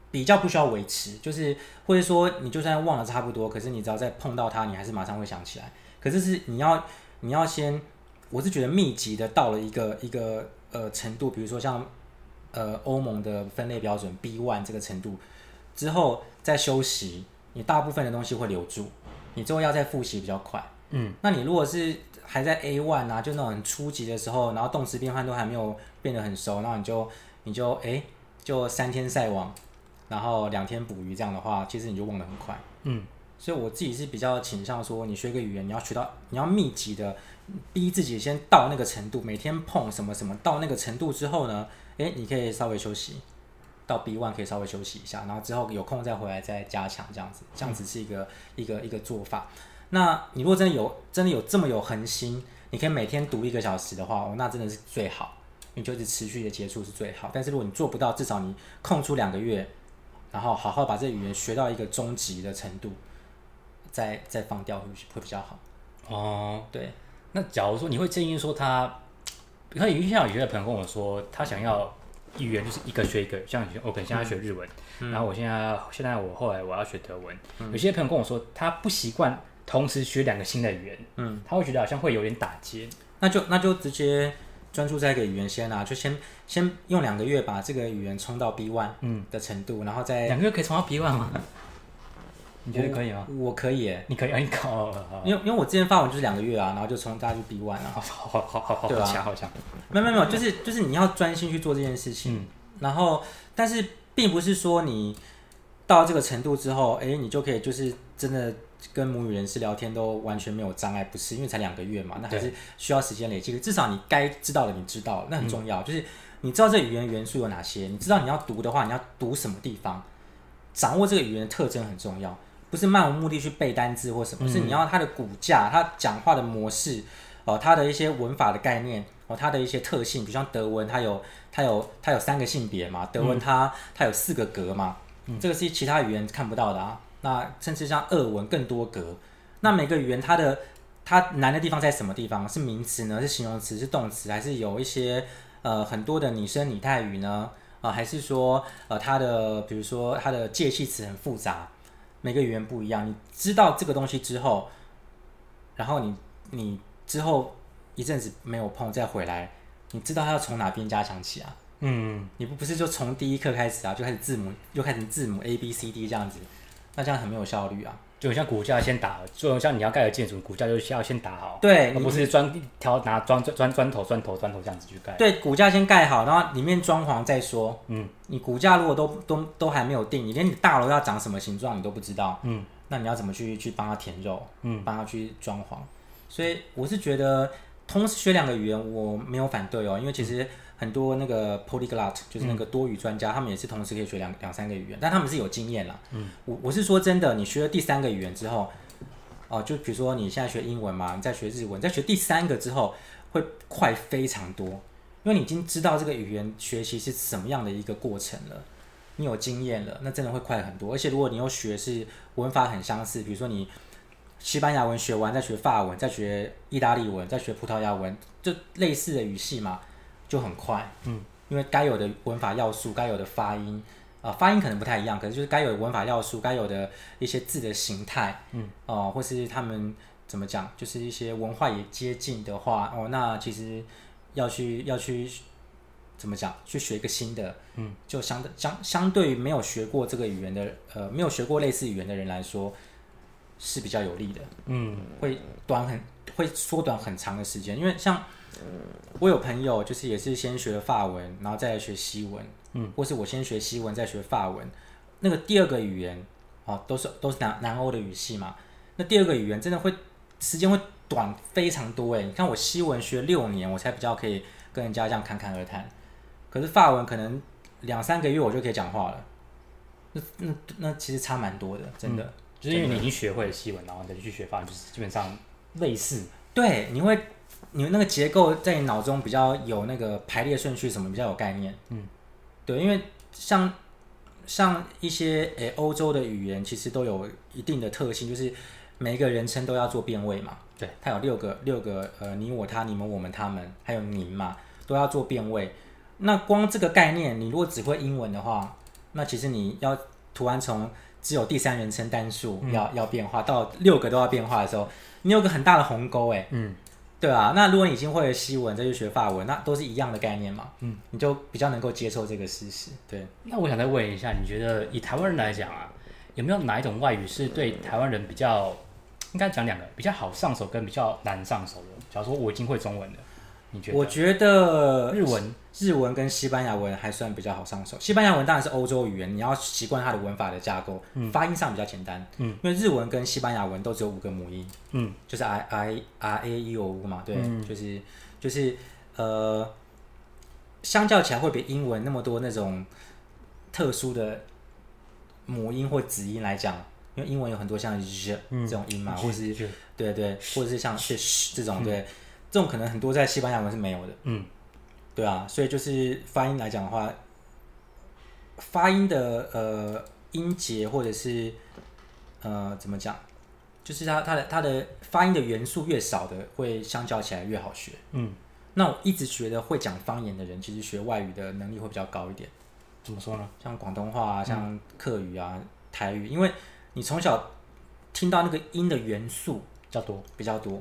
比较不需要维持，就是或者说你就算忘了差不多，可是你只要再碰到它，你还是马上会想起来，可是是你要。你要先，我是觉得密集的到了一个一个呃程度，比如说像呃欧盟的分类标准 B one 这个程度之后再休息，你大部分的东西会留住，你之后要再复习比较快。嗯，那你如果是还在 A one 啊，就那种很初级的时候，然后动词变换都还没有变得很熟，然后你就你就哎、欸、就三天晒网，然后两天捕鱼这样的话，其实你就忘得很快。嗯。所以我自己是比较倾向说，你学一个语言，你要学到，你要密集的逼自己先到那个程度，每天碰什么什么，到那个程度之后呢，诶，你可以稍微休息，到 B one 可以稍微休息一下，然后之后有空再回来再加强，这样子，这样子是一个、嗯、一个一个做法。那你如果真的有真的有这么有恒心，你可以每天读一个小时的话，哦，那真的是最好，你就一直持续的接触是最好。但是如果你做不到，至少你空出两个月，然后好好把这语言学到一个中级的程度。再再放掉会会比较好哦。对，那假如说你会建议说他，可以像有些朋友跟我说，他想要语言就是一个学一个，像我可能现在学日文，嗯、然后我现在现在我后来我要学德文。嗯、有些朋友跟我说，他不习惯同时学两个新的语言，嗯，他会觉得好像会有点打结。那就那就直接专注在一个语言先啊，就先先用两个月把这个语言冲到 B one 嗯的程度，嗯、然后再两个月可以冲到 B one 吗？你觉得可以吗？我，我可以耶，你可以啊，你考，因为因为我之前发文就是两个月啊，然后就从大家就 B one 啊，好好好好好，对吧？好强，没有没有没有，就是就是你要专心去做这件事情，嗯、然后但是并不是说你到这个程度之后，哎，你就可以就是真的跟母语人士聊天都完全没有障碍，不是？因为才两个月嘛，那还是需要时间累积。对至少你该知道的你知道，那很重要。嗯、就是你知道这语言元素有哪些，你知道你要读的话，你要读什么地方，掌握这个语言的特征很重要。不是漫无目的去背单字或什么，嗯、是你要他的骨架，他讲话的模式，哦，他的一些文法的概念，哦，他的一些特性，比如像德文，它有它有它有三个性别嘛，德文它、嗯、它有四个格嘛，嗯、这个是其他语言看不到的啊。那甚至像俄文更多格，那每个语言它的它难的地方在什么地方？是名词呢？是形容词？是动词？还是有一些呃很多的拟声拟态语呢？啊、呃，还是说呃它的比如说它的介系词很复杂？每个语言不一样。你知道这个东西之后，然后你你之后一阵子没有碰再回来，你知道它要从哪边加强起啊？嗯，你不不是就从第一课开始啊，就开始字母，又开始字母 A B C D 这样子，那这样很没有效率啊。就像骨架先打，就像你要盖的建筑，骨架就是要先打好。对，而不是砖挑拿砖砖砖头砖头砖头这样子去盖。对，骨架先盖好，然后里面装潢再说。嗯，你骨架如果都都都还没有定，你连你大楼要长什么形状你都不知道。嗯，那你要怎么去去帮他填肉？嗯，帮他去装潢。所以我是觉得同时学两个语言我没有反对哦，因为其实。很多那个 polyglot 就是那个多语专家，嗯、他们也是同时可以学两两三个语言，但他们是有经验啦。嗯，我我是说真的，你学了第三个语言之后，哦、呃，就比如说你现在学英文嘛，你在学日文，在学第三个之后，会快非常多，因为你已经知道这个语言学习是什么样的一个过程了，你有经验了，那真的会快很多。而且如果你又学是文法很相似，比如说你西班牙文学完，再学法文，再学意大利文，再学葡萄牙文，就类似的语系嘛。就很快，嗯，因为该有的文法要素、该有的发音，啊、呃，发音可能不太一样，可是就是该有的文法要素、该有的一些字的形态，嗯，哦、呃，或是他们怎么讲，就是一些文化也接近的话，哦，那其实要去要去怎么讲，去学一个新的，嗯，就相相相对于没有学过这个语言的，呃，没有学过类似语言的人来说，是比较有利的，嗯，会短很会缩短很长的时间，因为像。我有朋友就是也是先学了法文，然后再学西文，嗯，或是我先学西文再学法文，那个第二个语言啊，都是都是南南欧的语系嘛，那第二个语言真的会时间会短非常多诶，你看我西文学六年，我才比较可以跟人家这样侃侃而谈，可是法文可能两三个月我就可以讲话了，那那那其实差蛮多的，真的，嗯，就是因为你已经学会了西文，然后再去学法文，就是基本上类似，对，你会。你们那个结构在你脑中比较有那个排列顺序，什么比较有概念？嗯，对，因为像像一些诶欧洲的语言，其实都有一定的特性，就是每一个人称都要做变位嘛。对，它有六个六个呃你我他你们我们他们还有您嘛，都要做变位。那光这个概念，你如果只会英文的话，那其实你要突然从只有第三人称单数要、嗯、要变化到六个都要变化的时候，你有个很大的鸿沟诶。嗯。对啊，那如果你已经会了西文，再去学法文，那都是一样的概念嘛。嗯，你就比较能够接受这个事实。对，那我想再问一下，你觉得以台湾人来讲啊，有没有哪一种外语是对台湾人比较，应该讲两个比较好上手跟比较难上手的？假如说我已经会中文了。你觉得？我觉得日文、日文跟西班牙文还算比较好上手。西班牙文当然是欧洲语言，你要习惯它的文法的架构，嗯、发音上比较简单。嗯，因为日文跟西班牙文都只有五个母音，嗯，就是 I I R A E O U 嘛，对，嗯、就是就是呃，相较起来会比英文那么多那种特殊的母音或子音来讲，因为英文有很多像 z、嗯、这种音嘛，或者是对对，或者是像是 sh 这种、嗯、对。这种可能很多在西班牙文是没有的，嗯，对啊，所以就是发音来讲的话，发音的呃音节或者是呃怎么讲，就是它它的它的发音的元素越少的，会相较起来越好学，嗯。那我一直觉得会讲方言的人，其实学外语的能力会比较高一点。怎么说呢？像广东话啊，像客语啊、嗯、台语，因为你从小听到那个音的元素比较多，比较多。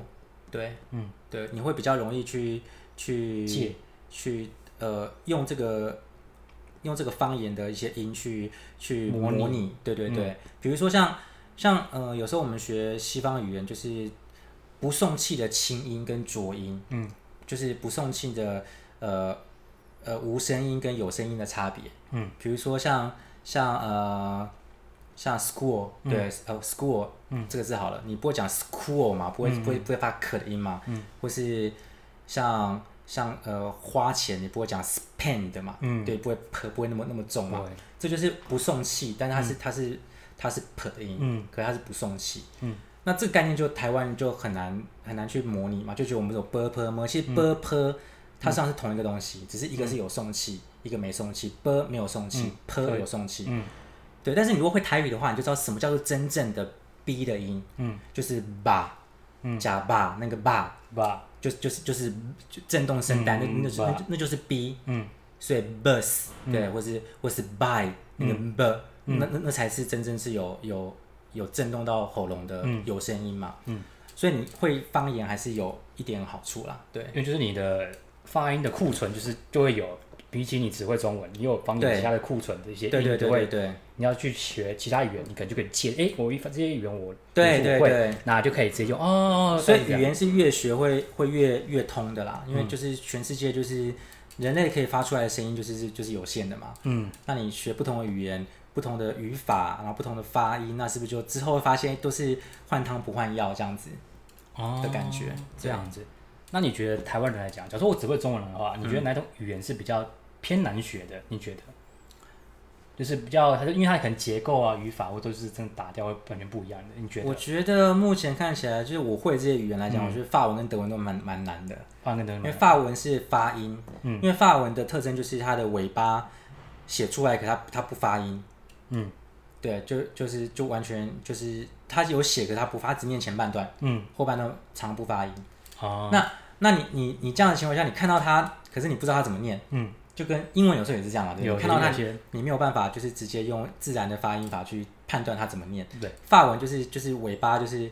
对，嗯，对，你会比较容易去去借去呃用这个用这个方言的一些音去去模拟，模拟对对对，嗯、比如说像像呃有时候我们学西方语言就是不送气的清音跟浊音，嗯，就是不送气的呃呃无声音跟有声音的差别，嗯，比如说像像呃。像 school，对，呃，school，嗯，这个字好了，你不会讲 school 嘛，不会不会不会发可的音嘛，嗯，或是像像呃花钱，你不会讲 spend 嘛，嗯，对，不会 p 不会那么那么重嘛，这就是不送气，但是它是它是它是 p 的音，嗯，可是它是不送气，嗯，那这个概念就台湾就很难很难去模拟嘛，就觉得我们有 b p m，其实 b p 它实际上是同一个东西，只是一个是有送气，一个没送气，b 没有送气，p 有送气，嗯。对，但是你如果会台语的话，你就知道什么叫做真正的 b 的音，嗯，就是吧，嗯加吧那个吧，吧，就就是就是就震动声带，那那是那就是 b，嗯，所以 bus 对，或是或是 by 那个 b，那那那才是真正是有有有震动到喉咙的有声音嘛，嗯，所以你会方言还是有一点好处啦，对，因为就是你的发音的库存就是就会有。比起你只会中文，你有方言其他的库存的一些音，对对对对，你要去学其他语言，你可能就可以借。哎，我一这些语言我对对对，那就可以直接用哦。所以语言是越学会会越越通的啦，因为就是全世界就是人类可以发出来的声音就是就是有限的嘛。嗯，那你学不同的语言、不同的语法，然后不同的发音，那是不是就之后会发现都是换汤不换药这样子的感觉？这样子。那你觉得台湾人来讲，假如说我只会中文的话，你觉得哪种语言是比较？偏难学的，你觉得？就是比较，它是因为它可能结构啊、语法，或都是真的打掉，会完全不一样的。你觉得？我觉得目前看起来，就是我会这些语言来讲，嗯、我觉得法文跟德文都蛮蛮难的。法文跟德文，因为法文是发音，嗯，因为法文的特征就是它的尾巴写出来，可它它不发音，嗯，对，就就是就完全就是它有写，可它不发，只念前半段，嗯，后半段常常不发音。哦，那那你你你这样的情况下，你看到它，可是你不知道它怎么念，嗯。就跟英文有时候也是这样嘛，对？看到那些，你没有办法，就是直接用自然的发音法去判断它怎么念。对，法文就是就是尾巴就是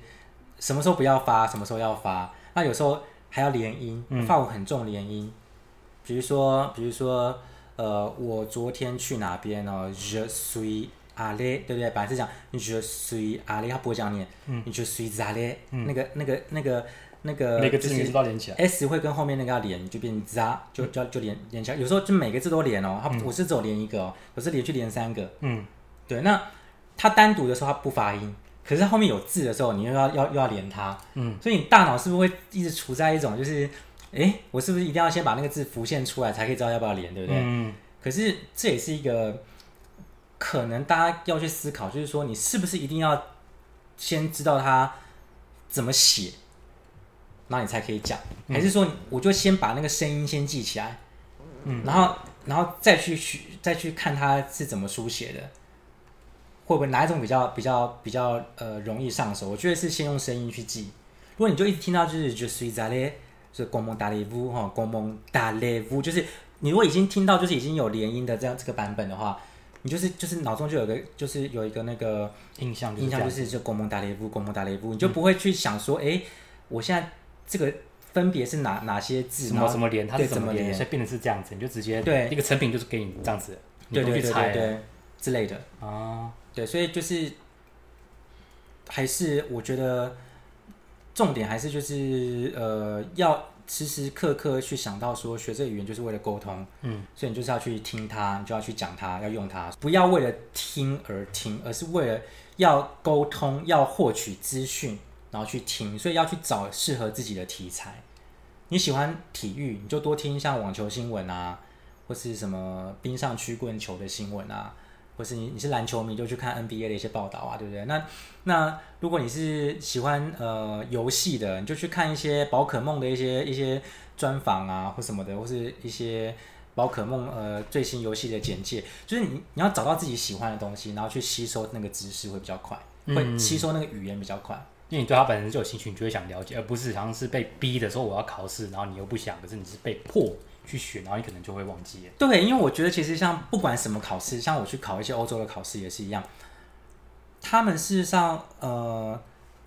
什么时候不要发，什么时候要发。那有时候还要连音，嗯、法文很重连音。比如说，比如说，呃，我昨天去哪边呢？Je suis allé，对不对？本来是讲 Je suis allé，他不会这样念。嗯，Je suis allé，那个那个那个。那个每个字都要连起来，S 会跟后面那个要连，就变 Z，就就就连连起来。有时候就每个字都连哦，它不是只有连一个哦，我是连续连三个。嗯，对。那它单独的时候它不发音，可是它后面有字的时候，你又要要又要连它。嗯，所以你大脑是不是会一直处在一种就是，哎，我是不是一定要先把那个字浮现出来，才可以知道要不要连，对不对？嗯。可是这也是一个可能大家要去思考，就是说你是不是一定要先知道它怎么写？那你才可以讲，还是说我就先把那个声音先记起来，嗯，然后然后再去去，再去看它是怎么书写的，会不会哪一种比较比较比较呃容易上手？我觉得是先用声音去记。如果你就一直听到就是 Je suis allé，就是 comment allez-vous 哈，comment allez-vous，就是你如果已经听到就是已经有连音的这样这个版本的话，你就是就是脑中就有个就是有一个那个印象，印象就是就 comment allez-vous，comment allez-vous，你就不会去想说，哎、欸，我现在。这个分别是哪哪些字？什么什么连？它是怎么连？所以变成是这样子，你就直接对一个成品就是给你这样子，对对对对对之类的啊。对，所以就是还是我觉得重点还是就是呃，要时时刻刻去想到说学这个语言就是为了沟通，嗯，所以你就是要去听它，你就要去讲它，要用它，不要为了听而听，而是为了要沟通，要获取资讯。然后去听，所以要去找适合自己的题材。你喜欢体育，你就多听像网球新闻啊，或是什么冰上曲棍球的新闻啊，或是你你是篮球迷，就去看 NBA 的一些报道啊，对不对？那那如果你是喜欢呃游戏的，你就去看一些宝可梦的一些一些专访啊，或什么的，或是一些宝可梦呃最新游戏的简介。就是你你要找到自己喜欢的东西，然后去吸收那个知识会比较快，会吸收那个语言比较快。因为你对他本身就有兴趣，你就会想了解，而不是好像是被逼的时候我要考试，然后你又不想，可是你是被迫去学，然后你可能就会忘记。对，因为我觉得其实像不管什么考试，像我去考一些欧洲的考试也是一样，他们事实上呃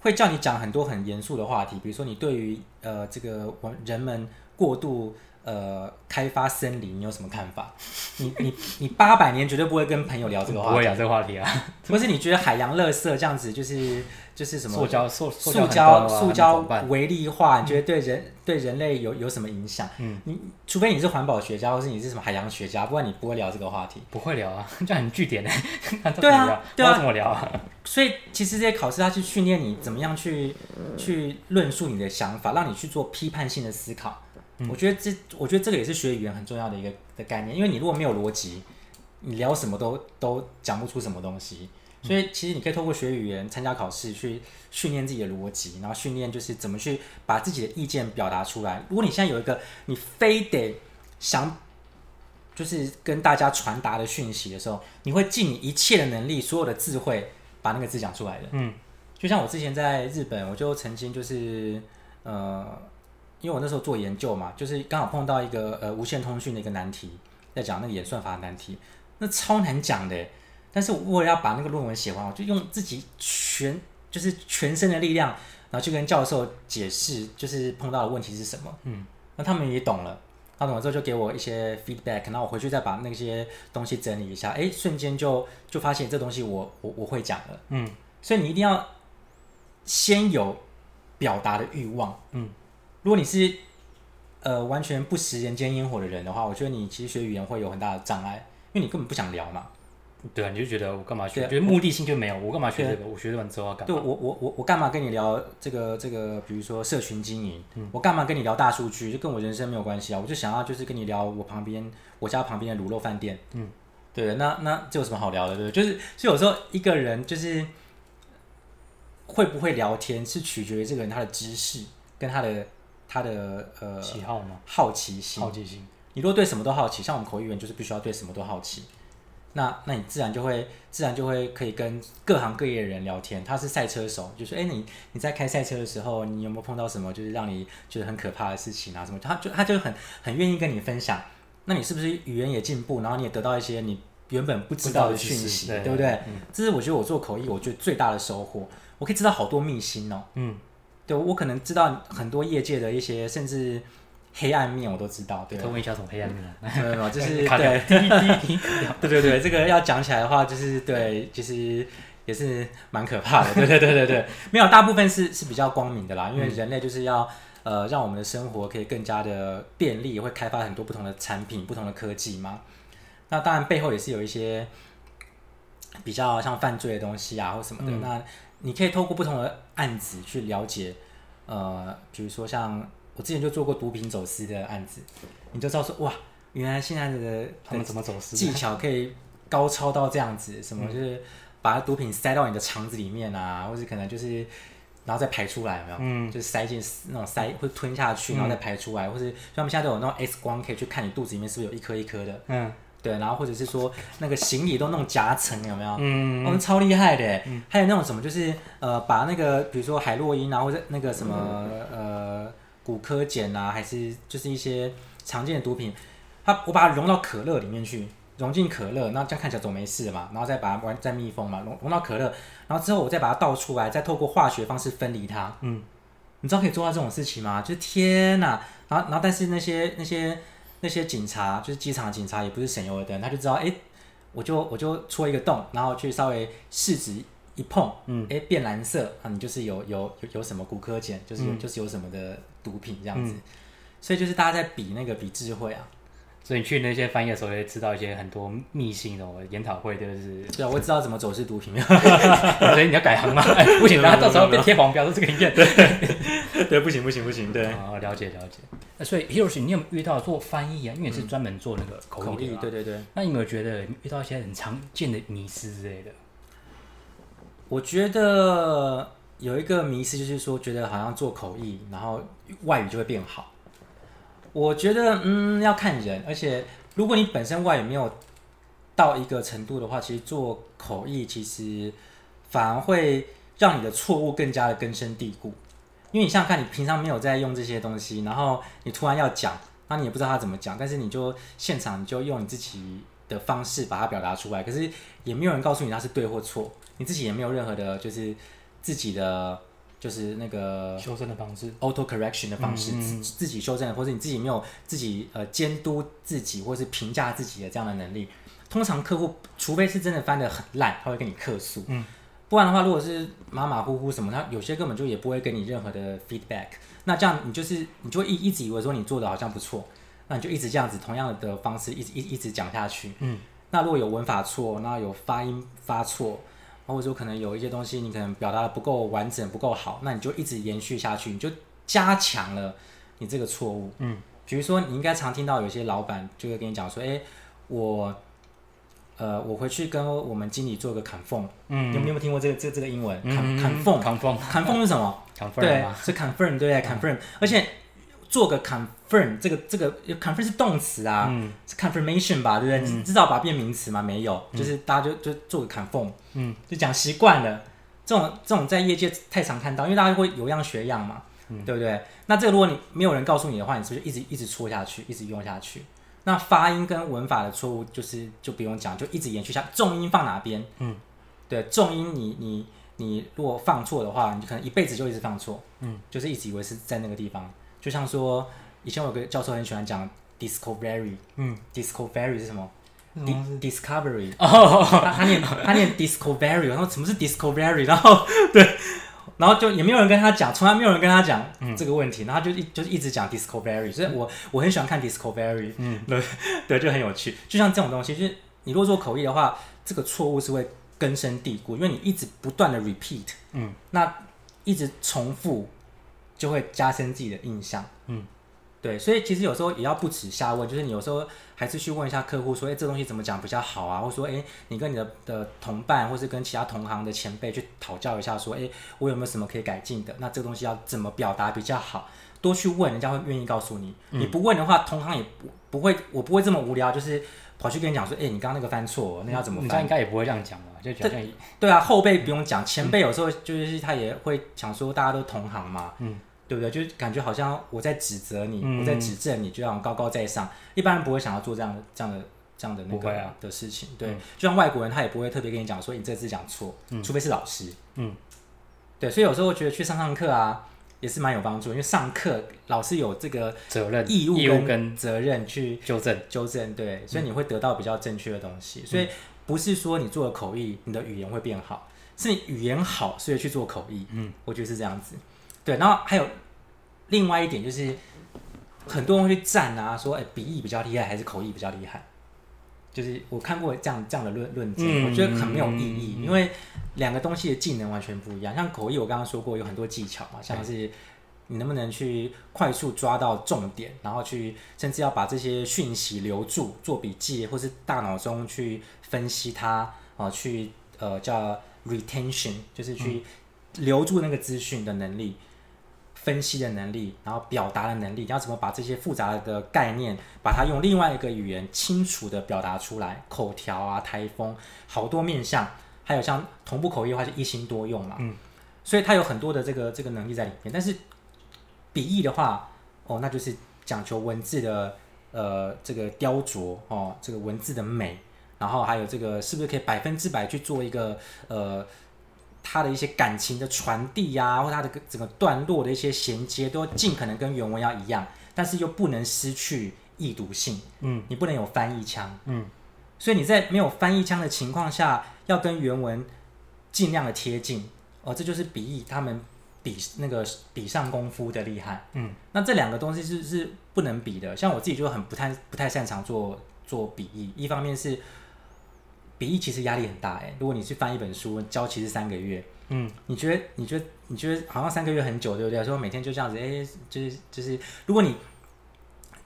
会叫你讲很多很严肃的话题，比如说你对于呃这个我人们过度。呃，开发森林，你有什么看法？你你你八百年绝对不会跟朋友聊这个话题，不会聊这个话题啊。不是你觉得海洋垃圾这样子，就是就是什么塑胶塑塑胶塑胶微粒化，你觉得对人对人类有有什么影响？嗯，你除非你是环保学家，或是你是什么海洋学家，不然你不会聊这个话题。不会聊啊，这样很据点呢。对啊，对啊，怎么聊啊？所以其实这些考试，它去训练你怎么样去去论述你的想法，让你去做批判性的思考。嗯、我觉得这，我觉得这个也是学语言很重要的一个的概念，因为你如果没有逻辑，你聊什么都都讲不出什么东西。所以其实你可以透过学语言、参加考试去训练自己的逻辑，然后训练就是怎么去把自己的意见表达出来。如果你现在有一个你非得想就是跟大家传达的讯息的时候，你会尽你一切的能力、所有的智慧把那个字讲出来的。嗯。就像我之前在日本，我就曾经就是呃，因为我那时候做研究嘛，就是刚好碰到一个呃无线通讯的一个难题，在讲那个演算法的难题，那超难讲的。但是我为了要把那个论文写完，我就用自己全就是全身的力量，然后去跟教授解释，就是碰到的问题是什么。嗯，那他们也懂了，他懂了之后就给我一些 feedback，然后我回去再把那些东西整理一下，哎，瞬间就就发现这东西我我我会讲了。嗯，所以你一定要先有表达的欲望。嗯，如果你是呃完全不食人间烟火的人的话，我觉得你其实学语言会有很大的障碍，因为你根本不想聊嘛。对啊，你就觉得我干嘛学？觉得目的性就没有，我干嘛学这个？我学完之后要干嘛？对，我我我我干嘛跟你聊这个这个？比如说社群经营，嗯，我干嘛跟你聊大数据？就跟我人生没有关系啊！我就想要就是跟你聊我旁边我家旁边的卤肉饭店，嗯，对，那那这有什么好聊的？对？就是所以有时候一个人就是会不会聊天，是取决于这个人他的知识跟他的他的呃喜好吗？好奇心，好奇心。你如果对什么都好奇，像我们口译员就是必须要对什么都好奇。那那你自然就会自然就会可以跟各行各业的人聊天。他是赛车手，就说：“哎，你你在开赛车的时候，你有没有碰到什么就是让你觉得很可怕的事情啊？什么？”他就他就很很愿意跟你分享。那你是不是语言也进步，然后你也得到一些你原本不知道的讯息，对，对不对？嗯，这是我觉得我做口译我觉得最大的收获。我可以知道好多秘辛哦。嗯，对，我可能知道很多业界的一些甚至。黑暗面我都知道，对。可问一下什么黑暗面？没有？就是 对，对对对，这个要讲起来的话，就是对，其实也是蛮可怕的。对对对对对，没有，大部分是是比较光明的啦，因为人类就是要呃让我们的生活可以更加的便利，会开发很多不同的产品、不同的科技嘛。那当然背后也是有一些比较像犯罪的东西啊，或什么的。嗯、那你可以透过不同的案子去了解，呃，比如说像。我之前就做过毒品走私的案子，你就知道说哇，原来现在的 他们怎么走私技巧可以高超到这样子，什么就是把毒品塞到你的肠子里面啊，或者可能就是然后再排出来，有没有？嗯，就是塞进那种塞会吞下去，然后再排出来，嗯、或者像我们现在都有那种 X 光可以去看你肚子里面是不是有一颗一颗的，嗯，对，然后或者是说那个行李都弄夹层，有没有？嗯，我们超厉害的，嗯，还有那种什么就是呃把那个比如说海洛因啊，或者那个什么、嗯、呃。古柯碱啊，还是就是一些常见的毒品，它我把它融到可乐里面去，融进可乐，那这样看起来总没事嘛，然后再把它完再密封嘛，融融到可乐，然后之后我再把它倒出来，再透过化学方式分离它。嗯，你知道可以做到这种事情吗？就是天呐，然后然后但是那些那些那些警察，就是机场的警察也不是省油的灯，他就知道，哎，我就我就戳一个洞，然后去稍微试纸。一碰，嗯，哎，变蓝色啊，你就是有有有有什么骨科碱，就是有、嗯、就是有什么的毒品这样子，嗯、所以就是大家在比那个比智慧啊，所以你去那些翻译的时候，会知道一些很多秘辛哦。研讨会就是，对啊，我知道怎么走私毒品，所以你要改行吗？不行，那到时候被贴黄标是这个意见。对，对，不行不行不行，对，哦，了解了解。那所以 Hiroshi，你有没有遇到做翻译啊？因为你是专门做那个口译的，对对对。那你有没有觉得遇到一些很常见的迷思之类的？我觉得有一个迷思，就是说，觉得好像做口译，然后外语就会变好。我觉得，嗯，要看人，而且如果你本身外语没有到一个程度的话，其实做口译其实反而会让你的错误更加的根深蒂固。因为你想想看，你平常没有在用这些东西，然后你突然要讲，那你也不知道他怎么讲，但是你就现场你就用你自己的方式把它表达出来，可是也没有人告诉你他是对或错。你自己也没有任何的，就是自己的，就是那个修正的方式，auto correction 的方式，自己修正，或者你自己没有自己呃监督自己，或是评价自己的这样的能力。通常客户除非是真的翻得很烂，他会跟你客诉。嗯，不然的话，如果是马马虎虎什么，他有些根本就也不会给你任何的 feedback。那这样你就是你就会一一直以为说你做的好像不错，那你就一直这样子同样的方式一直一一直讲下去。嗯，那如果有文法错，那有发音发错。或者说可能有一些东西你可能表达的不够完整，不够好，那你就一直延续下去，你就加强了你这个错误。嗯，比如说你应该常听到有些老板就会跟你讲说，哎，我，呃，我回去跟我们经理做个 confirm。嗯，你有没有听过这个这个、这个英文？confirm，confirm，confirm 是什么？confirm 对，是 confirm，对，confirm，而且。做个 confirm，这个这个 confirm 是动词啊，嗯、是 confirmation 吧，对不对？嗯、你知道把它变名词吗？没有，嗯、就是大家就就做个 confirm，嗯，就讲习惯了，这种这种在业界太常看到，因为大家会有样学样嘛，嗯、对不对？那这个如果你没有人告诉你的话，你是不是一直一直戳下去，一直用下去？那发音跟文法的错误就是就不用讲，就一直延续下。重音放哪边？嗯，对，重音你你你如果放错的话，你可能一辈子就一直放错。嗯，就是一直以为是在那个地方。就像说，以前我有个教授很喜欢讲 discovery。嗯，discovery 是什么？Discovery，哦，他他念他念 Discovery，然后什么是 Discovery？然后对，然后就也没有人跟他讲，从来没有人跟他讲这个问题，然后就一就是一直讲 Discovery，所以我我很喜欢看 Discovery，嗯，对对，就很有趣。就像这种东西，就是你如果做口译的话，这个错误是会根深蒂固，因为你一直不断的 repeat，嗯，那一直重复就会加深自己的印象，嗯。对，所以其实有时候也要不耻下问，就是你有时候还是去问一下客户，说，哎，这东西怎么讲比较好啊？或者说，哎，你跟你的的同伴，或是跟其他同行的前辈去讨教一下，说，哎，我有没有什么可以改进的？那这个东西要怎么表达比较好？多去问，人家会愿意告诉你。嗯、你不问的话，同行也不不会，我不会这么无聊，就是跑去跟你讲说，哎，你刚刚那个犯错，那要怎么翻？你应该也不会这样讲吧？就觉得对啊，后辈不用讲，前辈有时候就是他也会想说，大家都同行嘛，嗯。对不对？就感觉好像我在指责你，嗯、我在指正你，就像高高在上。一般人不会想要做这样的、这样的、这样的那个、啊、的事情。对，嗯、就像外国人，他也不会特别跟你讲说你这次讲错，嗯、除非是老师。嗯，对，所以有时候我觉得去上上课啊，也是蛮有帮助，因为上课老师有这个责任、义务跟责任去纠正、纠正。对，所以你会得到比较正确的东西。嗯、所以不是说你做了口译，你的语言会变好，是你语言好，所以去做口译。嗯，我觉得是这样子。对，然后还有另外一点就是，很多人会去赞啊，说哎，笔译比较厉害还是口译比较厉害？就是我看过这样这样的论论证，嗯、我觉得很没有意义，嗯、因为两个东西的技能完全不一样。像口译，我刚刚说过有很多技巧嘛，像是你能不能去快速抓到重点，然后去甚至要把这些讯息留住，做笔记，或是大脑中去分析它啊、呃，去呃叫 retention，就是去留住那个资讯的能力。分析的能力，然后表达的能力，你要怎么把这些复杂的概念，把它用另外一个语言清楚的表达出来？口条啊，台风，好多面向，还有像同步口译的话，就一心多用嘛。嗯，所以它有很多的这个这个能力在里面。但是笔译的话，哦，那就是讲求文字的呃这个雕琢哦，这个文字的美，然后还有这个是不是可以百分之百去做一个呃。他的一些感情的传递呀，或他的整个段落的一些衔接，都尽可能跟原文要一样，但是又不能失去易读性。嗯，你不能有翻译腔。嗯，所以你在没有翻译腔的情况下，要跟原文尽量的贴近。哦，这就是笔译他们比那个比上功夫的厉害。嗯，那这两个东西是是不能比的。像我自己就很不太不太擅长做做笔译，一方面是。笔译其实压力很大哎，如果你去翻一本书，交期是三个月，嗯，你觉得你觉得你觉得好像三个月很久，对不对？说每天就这样子，哎，就是就是，如果你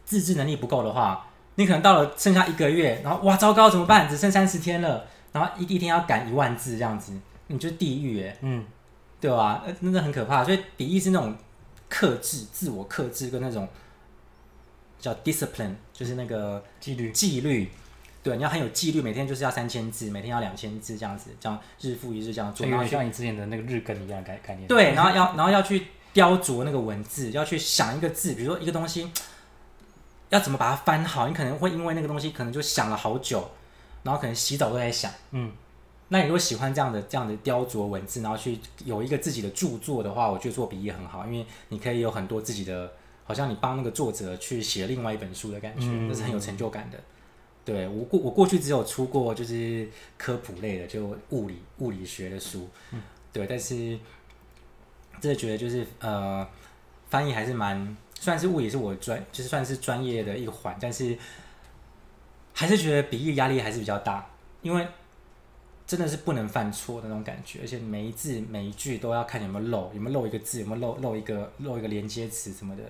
自制能力不够的话，你可能到了剩下一个月，然后哇，糟糕，怎么办？只剩三十天了，然后一一天要赶一万字这样子，你就地狱哎，嗯，对吧？呃，真的很可怕。所以笔译是那种克制、自我克制跟那种叫 discipline，就是那个纪律纪律。对，你要很有纪律，每天就是要三千字，每天要两千字这样子，这样日复一日这样做。然后像你之前的那个日更一样概概念。对，然后要然后要去雕琢那个文字，要去想一个字，比如说一个东西要怎么把它翻好，你可能会因为那个东西可能就想了好久，然后可能洗澡都在想。嗯，那你如果喜欢这样的这样的雕琢文字，然后去有一个自己的著作的话，我觉得做笔译很好，因为你可以有很多自己的，好像你帮那个作者去写另外一本书的感觉，那、嗯、是很有成就感的。对，我过我过去只有出过就是科普类的，就物理物理学的书，嗯、对，但是真的觉得就是呃，翻译还是蛮，算是物理是我专，就是算是专业的一环，但是还是觉得笔译压力还是比较大，因为真的是不能犯错的那种感觉，而且每一字每一句都要看有没有漏，有没有漏一个字，有没有漏漏一个漏一个连接词什么的。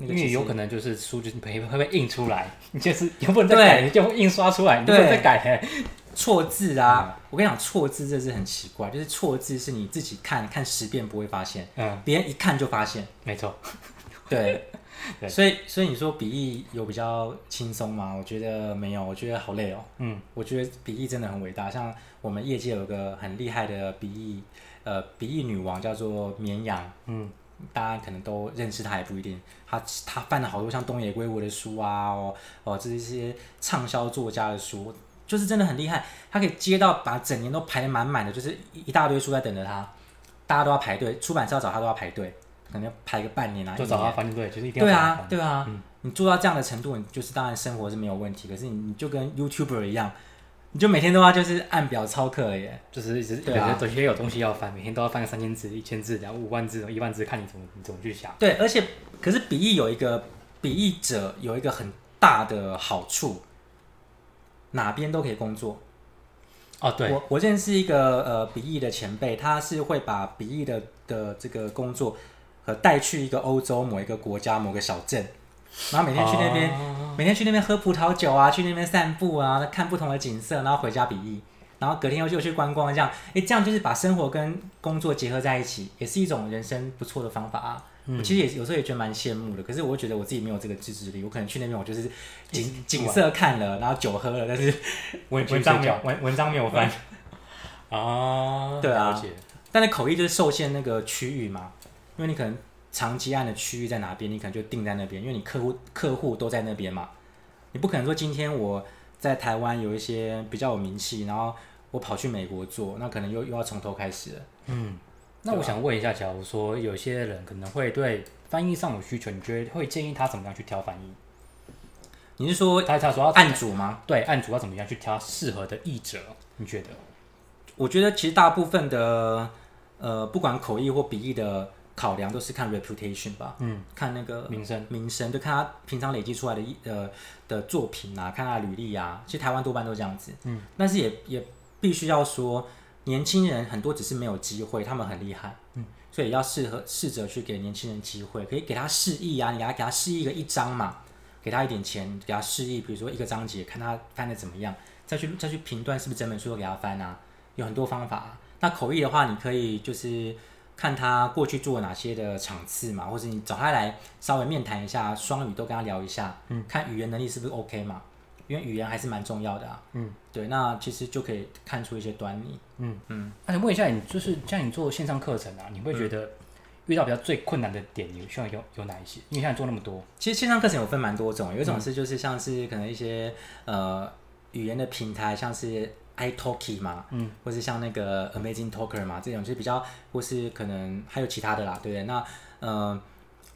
因为有可能就是书就是会会被印出来，你就是有不能再改，你就会印刷出来，你不能再改。错字啊，我跟你讲，错字这是很奇怪，就是错字是你自己看看十遍不会发现，嗯，别人一看就发现，没错。对，对，所以所以你说笔译有比较轻松吗？我觉得没有，我觉得好累哦。嗯，我觉得笔译真的很伟大。像我们业界有个很厉害的笔译，呃，笔译女王叫做绵羊。嗯，大家可能都认识他，也不一定。他他翻了好多像东野圭吾的书啊，哦哦，这些畅销作家的书，就是真的很厉害。他可以接到把整年都排得满满的，就是一大堆书在等着他，大家都要排队，出版社要找他都要排队。可能要排个半年啊，就找他翻对，就是一定要对啊，对啊，嗯、你做到这样的程度，你就是当然生活是没有问题。可是你你就跟 YouTuber 一样，你就每天的话就是按表操课了耶，就是一直有些有些有东西要翻，每天都要翻个三千字、一千字，然后五万字、一万字，看你怎么你怎么去想。对，而且可是笔译有一个笔译者有一个很大的好处，哪边都可以工作。哦，对，我我认识一个呃笔译的前辈，他是会把笔译的的这个工作。和带去一个欧洲某一个国家某个小镇，然后每天去那边，哦、每天去那边喝葡萄酒啊，去那边散步啊，看不同的景色，然后回家笔译，然后隔天又就去观光，这样，哎，这样就是把生活跟工作结合在一起，也是一种人生不错的方法啊。嗯、我其实也有时候也觉得蛮羡慕的，可是我会觉得我自己没有这个自制力，我可能去那边我就是景景色看了，然后酒喝了，但是 文文章没有文文章没有翻啊，哦、对啊，但是口译就是受限那个区域嘛。因为你可能长期案的区域在哪边，你可能就定在那边，因为你客户客户都在那边嘛，你不可能说今天我在台湾有一些比较有名气，然后我跑去美国做，那可能又又要从头开始了。嗯，那我想问一下，假如说有些人可能会对翻译上有需求，你觉得会建议他怎么样去挑翻译？你是说他他说要案主吗？对，案主要怎么样去挑适合的译者？你觉得？我觉得其实大部分的呃，不管口译或笔译的。考量都是看 reputation 吧，嗯，看那个名声，名声就看他平常累积出来的一呃的作品啊，看他的履历啊。其实台湾多半都这样子，嗯，但是也也必须要说，年轻人很多只是没有机会，他们很厉害，嗯，所以要适合试着去给年轻人机会，可以给他示意啊，你给他给他示意个一张嘛，给他一点钱，给他示意，比如说一个章节，看他翻的怎么样，再去再去评断是不是整本书都给他翻啊，有很多方法啊。那口译的话，你可以就是。看他过去做了哪些的场次嘛，或者你找他来稍微面谈一下，双语都跟他聊一下，嗯，看语言能力是不是 OK 嘛？因为语言还是蛮重要的啊，嗯，对，那其实就可以看出一些端倪，嗯嗯。那你问一下，你就是像你做线上课程啊，你会觉得遇到比较最困难的点，你需要有有哪一些？因为像你做那么多，其实线上课程有分蛮多种，有一种是就是像是可能一些呃语言的平台，像是。iTalki 嘛，嗯，或是像那个 Amazing Talker 嘛，这种就是比较，或是可能还有其他的啦，对不对？那呃，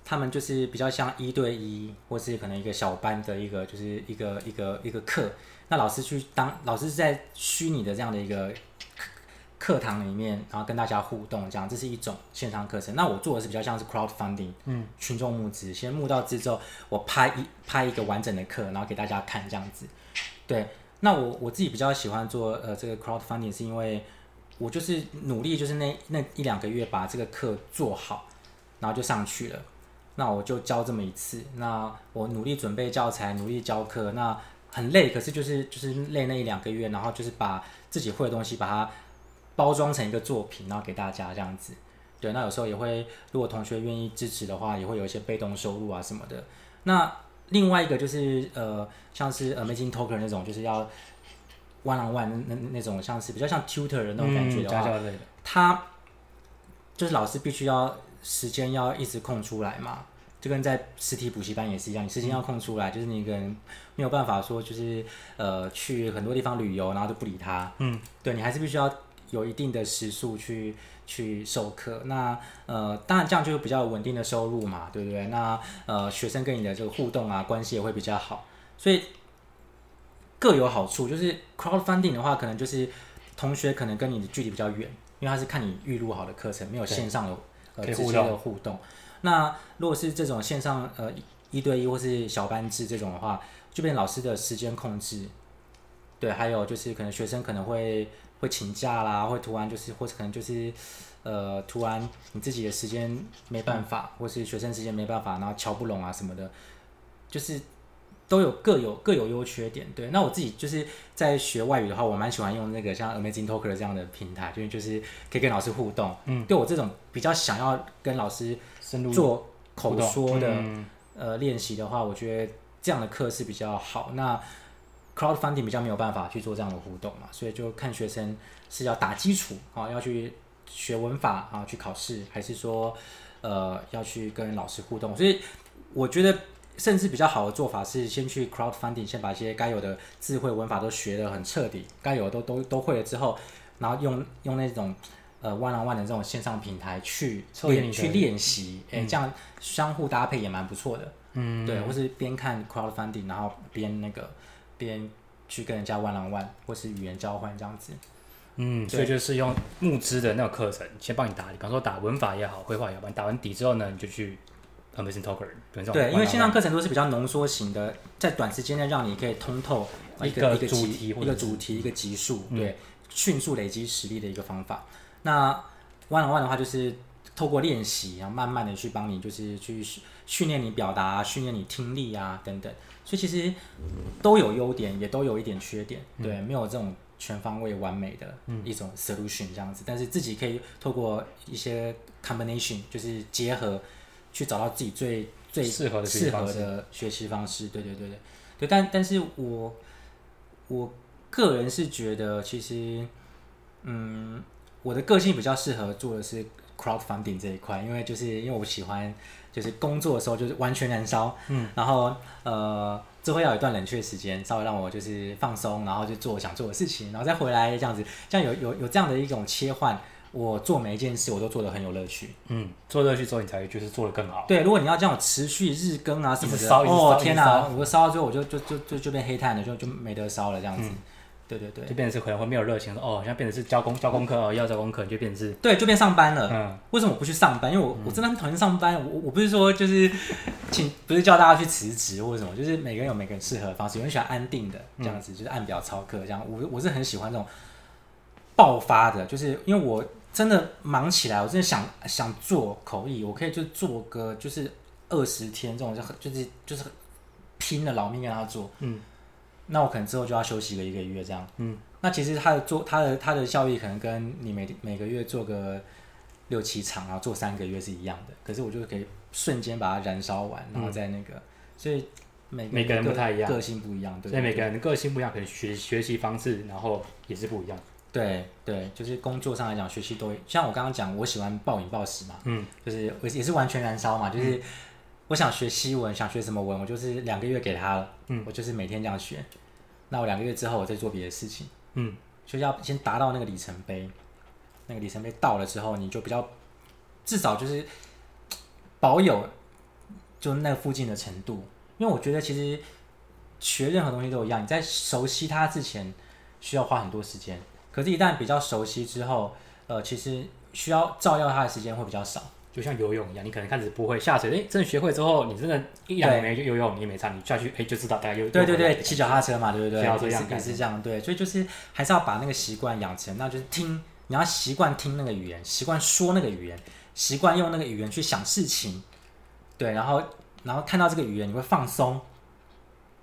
他们就是比较像一对一，或是可能一个小班的一个，就是一个一个一个课。那老师去当老师是在虚拟的这样的一个课堂里面，然后跟大家互动，这样这是一种线上课程。那我做的是比较像是 crowdfunding，嗯，群众募资，先募到资之后，我拍一拍一个完整的课，然后给大家看这样子，对。那我我自己比较喜欢做呃这个 crowdfunding，是因为我就是努力就是那那一两个月把这个课做好，然后就上去了。那我就教这么一次，那我努力准备教材，努力教课，那很累，可是就是就是累那一两个月，然后就是把自己会的东西把它包装成一个作品，然后给大家这样子。对，那有时候也会，如果同学愿意支持的话，也会有一些被动收入啊什么的。那另外一个就是呃，像是 Amazing Talker 那种，就是要 one on one 那那那种，像是比较像 tutor 的那种感觉的话，嗯、他就是老师必须要时间要一直空出来嘛，就跟在实体补习班也是一样，你时间要空出来，嗯、就是你一个人没有办法说就是呃去很多地方旅游，然后就不理他，嗯，对你还是必须要有一定的时速去。去授课，那呃，当然这样就是比较稳定的收入嘛，对不对？那呃，学生跟你的这个互动啊，关系也会比较好，所以各有好处。就是 crowdfunding 的话，可能就是同学可能跟你的距离比较远，因为他是看你预录好的课程，没有线上的呃直接的互动。那如果是这种线上呃一对一或是小班制这种的话，就变老师的时间控制，对，还有就是可能学生可能会。会请假啦，会突然就是，或者可能就是，呃，突然你自己的时间没办法，或是学生时间没办法，然后瞧不拢啊什么的，就是都有各有各有优缺点。对，那我自己就是在学外语的话，我蛮喜欢用那个像 Amazing Talker 这样的平台，就是就是可以跟老师互动。嗯，对我这种比较想要跟老师深入做口说的呃练习的话，我觉得这样的课是比较好。那 crowdfunding 比较没有办法去做这样的互动嘛，所以就看学生是要打基础啊，要去学文法啊，去考试，还是说呃要去跟老师互动。所以我觉得。甚至比较好的做法是先去 crowdfunding，先把一些该有的智慧文法都学得很彻底，该有的都都都会了之后，然后用用那种呃 one on one 的这种线上平台去练去练习，哎、嗯欸，这样相互搭配也蛮不错的。嗯，对，或是边看 crowdfunding，然后边那个边去跟人家 one on one，或是语言交换这样子。嗯，所以就是用募资的那个课程先帮你打，比方说打文法也好，绘画也好，你打完底之后呢，你就去。Amazing Talker，对，因为线上课程都是比较浓缩型的，在短时间内让你可以通透一个一个主题、一个主题、一个级数，对，迅速累积实力的一个方法。那 One on One 的话，就是透过练习，然后慢慢的去帮你，就是去训练你表达、训练你听力啊等等。所以其实都有优点，也都有一点缺点，对，没有这种全方位完美的一种 solution 这样子。但是自己可以透过一些 combination，就是结合。去找到自己最最适合的适合的学习方式，对对对对对。但但是我我个人是觉得，其实嗯，我的个性比较适合做的是 crowdfunding 这一块，因为就是因为我喜欢，就是工作的时候就是完全燃烧，嗯，然后呃，之后要有一段冷却时间，稍微让我就是放松，然后就做我想做的事情，然后再回来这样子，这样有有有这样的一种切换。我做每一件事，我都做得很有乐趣。嗯，做乐趣之后，你才会就是做得更好。对，如果你要这样持续日更啊什么的，哦天哪，我烧到最后我就就就就就变黑炭了，就就没得烧了这样子。嗯、对对对，就变成是可能会没有热情哦，现在变成是交功交功课哦，要交功课，你就变成是对，就变上班了。嗯，为什么我不去上班？因为我我真的很讨厌上班。我我不是说就是请，不是叫大家去辞职或者什么，就是每个人有每个人适合的方式。有人喜欢安定的这样子，就是按表操课这样。我我是很喜欢这种爆发的，就是因为我。真的忙起来，我真的想想做口译，我可以就做个就是二十天这种，就就是就是拼了老命让他做。嗯，那我可能之后就要休息了一个月这样。嗯，那其实他的做他的他的效益可能跟你每每个月做个六七场，然后做三个月是一样的。可是我就可以瞬间把它燃烧完，然后再那个，嗯、所以每个每个人不太一样，个性不一样，对，所以每个人的个性不一样，可能学学习方式然后也是不一样。对对，就是工作上来讲，学习都像我刚刚讲，我喜欢暴饮暴食嘛，嗯，就是我也是完全燃烧嘛，就是我想学西文，想学什么文，我就是两个月给他了，嗯，我就是每天这样学，那我两个月之后，我再做别的事情，嗯，就要先达到那个里程碑，那个里程碑到了之后，你就比较至少就是 保有就那附近的程度，因为我觉得其实学任何东西都一样，你在熟悉它之前需要花很多时间。可是，一旦比较熟悉之后，呃，其实需要照耀它的时间会比较少，就像游泳一样，你可能开始不会下水，哎，真的学会之后，你真的一两年没游泳，你也没差，你下去，哎，就知道大概游。对对对，骑脚踏车嘛，对不对？骑脚踏车也是这样，对，所以就是还是要把那个习惯养成，那就是听，你要习惯听那个语言，习惯说那个语言，习惯用那个语言去想事情，对，然后然后看到这个语言你会放松，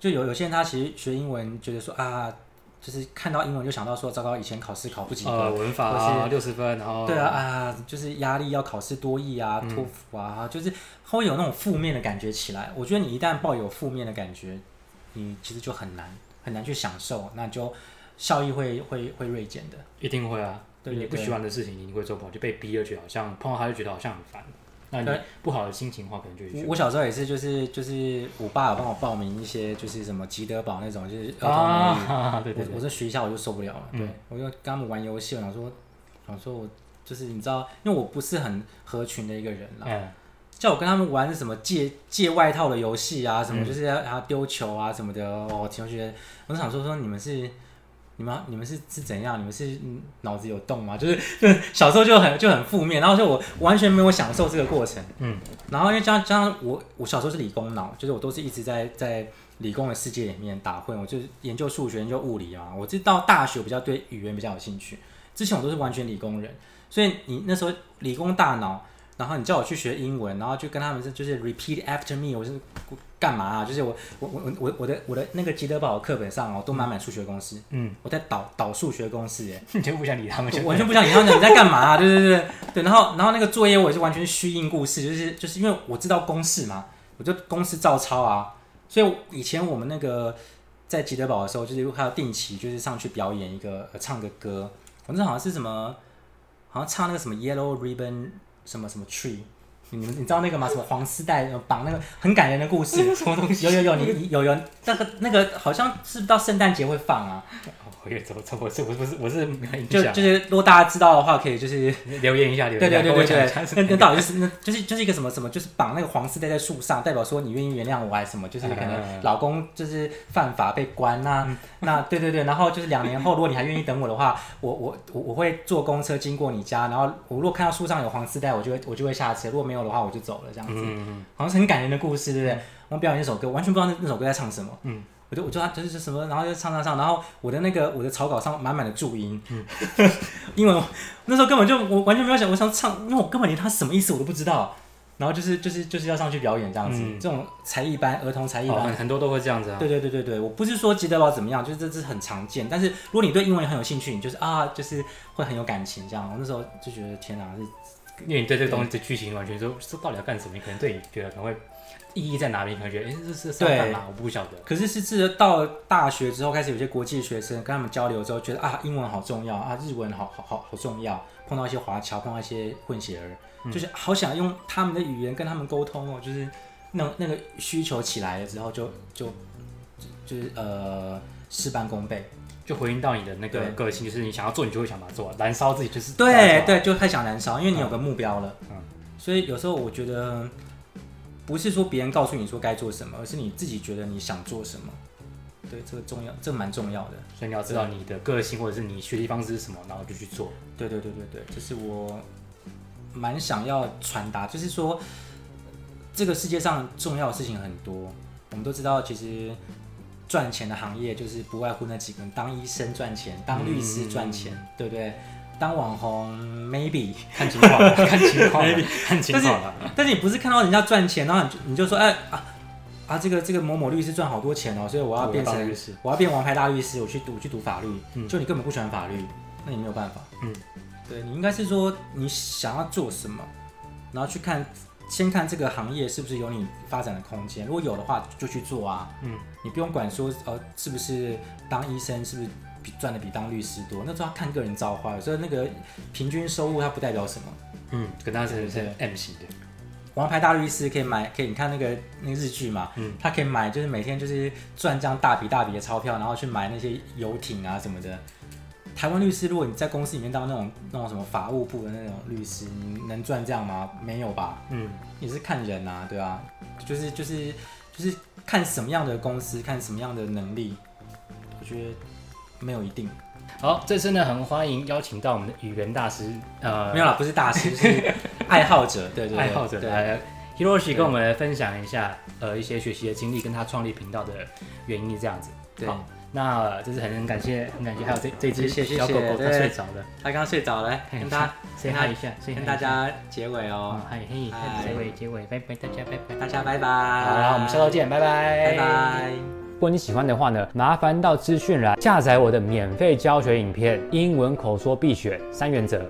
就有有些人他其实学英文觉得说啊。就是看到英文就想到说，糟糕，以前考试考不及格，呃、文法啊六十分，然后对啊啊，就是压力要考试多益啊、托福啊，就是会有那种负面的感觉起来。我觉得你一旦抱有负面的感觉，你其实就很难很难去享受，那就效益会会会锐减的。一定会啊，对，你不喜欢的事情你会做不好，就被逼而觉得好像碰到他就觉得好像很烦。那你不好的心情的话，可能就会。我小时候也是，就是就是我爸有帮我报名一些，就是什么吉德堡那种，就是儿童 对对对。我我这学一下我就受不了了，对，我就跟他们玩游戏，我想说，想说我就是你知道，因为我不是很合群的一个人啦，叫我跟他们玩什么借借外套的游戏啊，什么就是要要丢球啊什么的，哦，同学，我就想说说你们是。你们你们是是怎样？你们是脑子有洞吗？就是就是 小时候就很就很负面，然后就我完全没有享受这个过程。嗯，然后因为加加上我我小时候是理工脑，就是我都是一直在在理工的世界里面打混，我就研究数学、研究物理啊。我直到大学比较对语言比较有兴趣，之前我都是完全理工人，所以你那时候理工大脑。然后你叫我去学英文，然后就跟他们是就是 repeat after me，我是干嘛啊？就是我我我我我的我的那个吉德堡课本上哦，都满满数学公式。嗯，我在导导数学公式，哎，你就不想理他们，完全不想理他们，你在干嘛啊？对对对对，然后然后那个作业我也是完全虚应故事，就是就是因为我知道公式嘛，我就公式照抄啊。所以以前我们那个在吉德堡的时候，就是还要定期就是上去表演一个、呃、唱个歌。反正好像是什么，好像唱那个什么 Yellow Ribbon 什么什么 Tree。你们你知道那个吗？什么黄丝带绑那个很感人的故事？什么东西？有有有，你有有那个那个好像是到圣诞节会放啊。我也走走，我是我不是我是就就是如果大家知道的话，可以就是留言一下，留言对对对对对。那那到底就是那就是就是一个什么什么，就是绑那个黄丝带在树上，代表说你愿意原谅我还是什么？就是可能老公就是犯法被关那那对对对，然后就是两年后，如果你还愿意等我的话，我我我我会坐公车经过你家，然后我如果看到树上有黄丝带，我就会我就会下车，如果没有的话，我就走了这样子。好像是很感人的故事，对不对？我们表演一首歌，完全不知道那那首歌在唱什么。嗯。我就我就他就是什么，然后就唱唱唱，然后我的那个我的草稿上满满的注音，嗯，英文那时候根本就我完全没有想我想唱，因为我根本连他什么意思我都不知道，然后就是就是就是要上去表演这样子，嗯、这种才艺班儿童才艺班、哦、很多都会这样子啊，对对对对对，我不是说吉德堡怎么样，就是这是很常见，但是如果你对英文很有兴趣，你就是啊就是会很有感情这样，我那时候就觉得天哪，是因为你对这个东西的剧情完全说这到底要干什么，你可能对你觉得可能会。意义在哪里？可能觉得，哎、欸，这是上干嘛？我不晓得。可是是自到大学之后，开始有些国际学生跟他们交流之后，觉得啊，英文好重要啊，日文好好好好重要。碰到一些华侨，碰到一些混血儿，嗯、就是好想用他们的语言跟他们沟通哦。就是那那个需求起来了之后就，就就就是呃事半功倍，就回应到你的那个个性，就是你想要做，你就会想把它做，燃烧自己就是对对，就太想燃烧，因为你有个目标了。嗯，所以有时候我觉得。不是说别人告诉你说该做什么，而是你自己觉得你想做什么。对，这个重要，这个蛮重要的。所以你要知道你的个性或者是你学习方式是什么，然后就去做。对对对对对，这是我蛮想要传达，就是说这个世界上重要的事情很多。我们都知道，其实赚钱的行业就是不外乎那几个：当医生赚钱，当律师赚钱，嗯、对不对？当网红，maybe 看情况，看情况，maybe 看情况。但是你不是看到人家赚钱，然后你就你就说，哎啊啊，这个这个某某律师赚好多钱哦，所以我要变成我，我要变王牌大律师，我去读我去读法律。嗯，就你根本不喜欢法律，那你没有办法。嗯，对，你应该是说你想要做什么，然后去看，先看这个行业是不是有你发展的空间，如果有的话就去做啊。嗯，你不用管说呃是不是当医生是不是。比赚的比当律师多，那都要看个人造化，所以那个平均收入它不代表什么。嗯，跟他是是 M 型的，王牌大律师可以买，可以你看那个那个日剧嘛，嗯，他可以买，就是每天就是赚这样大笔大笔的钞票，然后去买那些游艇啊什么的。台湾律师，如果你在公司里面当那种那种什么法务部的那种律师，你能赚这样吗？没有吧？嗯，也是看人啊，对啊，就是就是就是看什么样的公司，看什么样的能力，我觉得。没有一定。好，这次呢，很欢迎邀请到我们的语言大师，呃，没有啦，不是大师，是爱好者，对对，对，爱好者来，Hiroshi 跟我们来分享一下，呃，一些学习的经历，跟他创立频道的原因，这样子。对，好，那就是很感谢，很感谢，还有这这只小狗狗，它睡着了，它刚睡着了，跟它 say hi 一下，跟大家结尾哦，嗨嘿，结尾结尾，拜拜大家，拜拜。大家，拜拜，好，我们下周见，拜拜，拜拜。如果你喜欢的话呢，麻烦到资讯栏下载我的免费教学影片《英文口说必选三原则》。